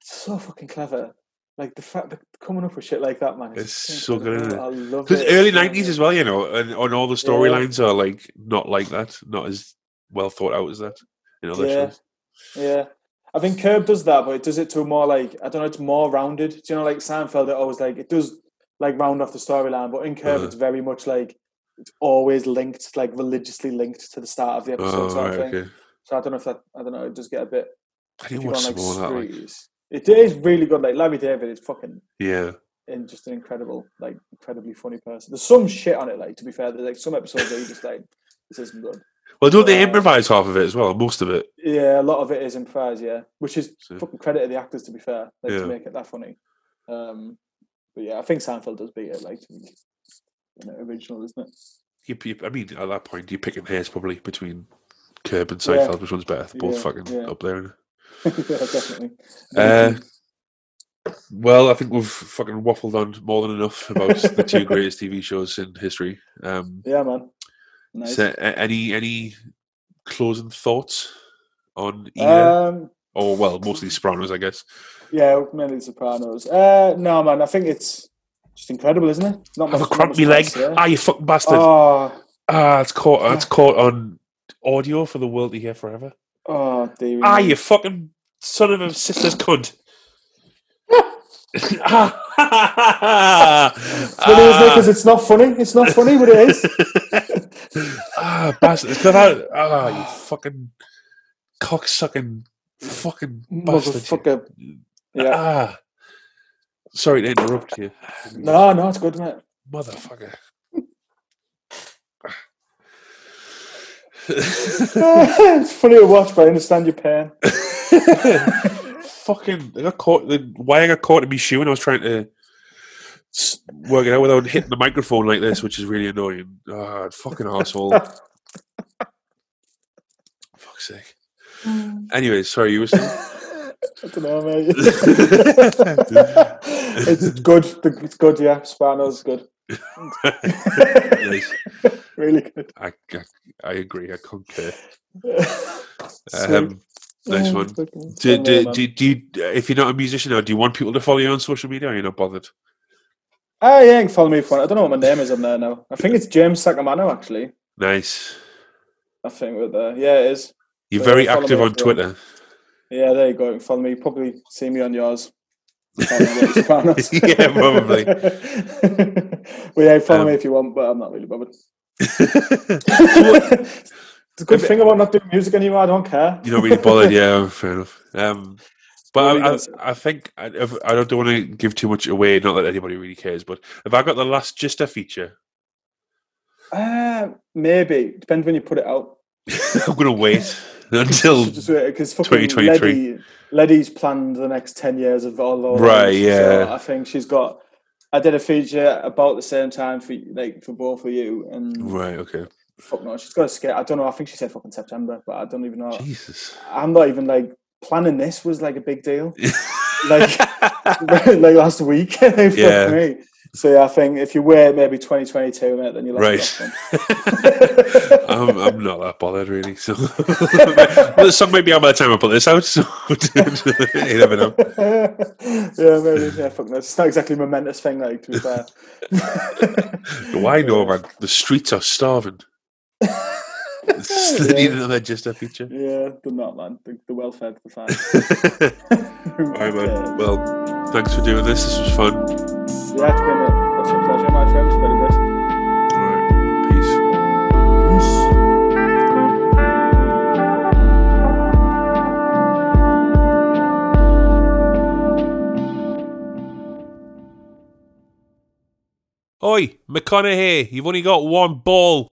So fucking clever. Like the fact that coming up with shit like that, man. It's so good, isn't I love Because it. early '90s as well, you know, and, and all the storylines are like not like that, not as well thought out as that in other Yeah. shows. Yeah. I think Curb does that, but it does it to a more like I don't know, it's more rounded. Do you know like Seinfeld it always like it does like round off the storyline, but in Curb Uh-huh. it's very much like it's always linked, like religiously linked to the start of the episode Oh, sort of right, okay. So I don't know if that I don't know, it does get a bit I didn't you watch on like more of that. Like. It is really good. Like Larry David is fucking yeah, and just an incredible, like incredibly funny person. There's some shit on it, like to be fair, there's like some episodes where you just like this isn't good. well, don't they Uh, improvise half of it as well? Most of it. Yeah, a lot of it is improvised, yeah. Which is So- fucking credit to the actors to be fair, like Yeah. to make it that funny. Um but yeah, I think Seinfeld does beat it, like to be you know, original, isn't it? You, you, I mean, at that point, you're picking hairs probably between Curb and Yeah. Seinfeld. Which one's better? They're both Yeah, fucking yeah. up there. yeah, definitely. Uh, well, I think we've fucking waffled on more than enough about the two greatest TV shows in history. Um, yeah, man. Nice. so, a- any any closing thoughts on either, Um, or well, mostly Sopranos, I guess. yeah, mainly Sopranos. Uh, no, man, I think it's just incredible, isn't it? Not Have a much- cramp much me leg. Ah, you fucking bastard. Oh, ah, it's caught. It's caught on audio for the world to hear forever. Oh, dear. Ah, you fucking son of a sister's cunt. ah, it? Because it's not funny. It's not funny, but it is. ah, bastard. It's not out. Ah, you fucking cocksucking fucking bastard. Motherfucker. Yeah. Ah. Sorry to interrupt you. No, no, it's good, mate. Motherfucker. it's funny to watch, but I understand your pain. fucking I got caught the why I got caught in me shoe and I was trying to work it out without hitting the microphone like this, which is really annoying. Ah, fucking asshole. Fuck's sake. Anyway, sorry, you were saying? I don't know, mate. it's good. It's good, yeah. Sopranos is good. Nice. really good. I, I, I agree, I concur. Um, nice one. Fucking Do, do, do, do you, if you're not a musician now, do you want people to follow you on social media or you're not bothered? Ah, yeah, you can follow me want. I don't know what my name is on there now. I think it's James Sacamano, actually. Nice. I think with there. Yeah, it is. You're So very active on if you want. Twitter. Yeah, there you go. You can follow me. You Probably see me on yours. Follow me on Sopranos. Yeah, probably. well, yeah, follow Um, me if you want, but I'm not really bothered. it's a good thing about not doing music anymore. I don't care. You're not really bothered, yeah, fair enough. Um, but I, I. I think I, I don't want to give too much away. Not that anybody really cares, but have I got the last just a feature? Uh, maybe depends when you put it out. I'm gonna wait until because fucking 2023. Letty, Letty's planned the next ten years of all those. Right, So yeah. I think she's got. I did a feature about the same time for like for both of you, and right. Okay. fuck no, she's got a skate. I don't know. I think she said fucking September, but I don't even know. Jesus. I'm not even like planning. This was like a big deal. like like last week. Yeah. So yeah, I think if you wait maybe 2022, mate, then you'll Right. have that one. I'm, I'm not that bothered really. So the song may be out by the time I put this out. So you never know. yeah, maybe. Yeah, fuck no. It's not exactly a momentous thing, like, to be fair. Why no, man? The streets are starving. they need another just a feature. Yeah, they're not, man. The, the welfare, the fine. All right, man. Well, thanks for doing this. This was fun. Yeah, it's been a, it's a pleasure, my friend. Very good. All right. Peace. Peace. Oi, McConaughey, you've only got one ball.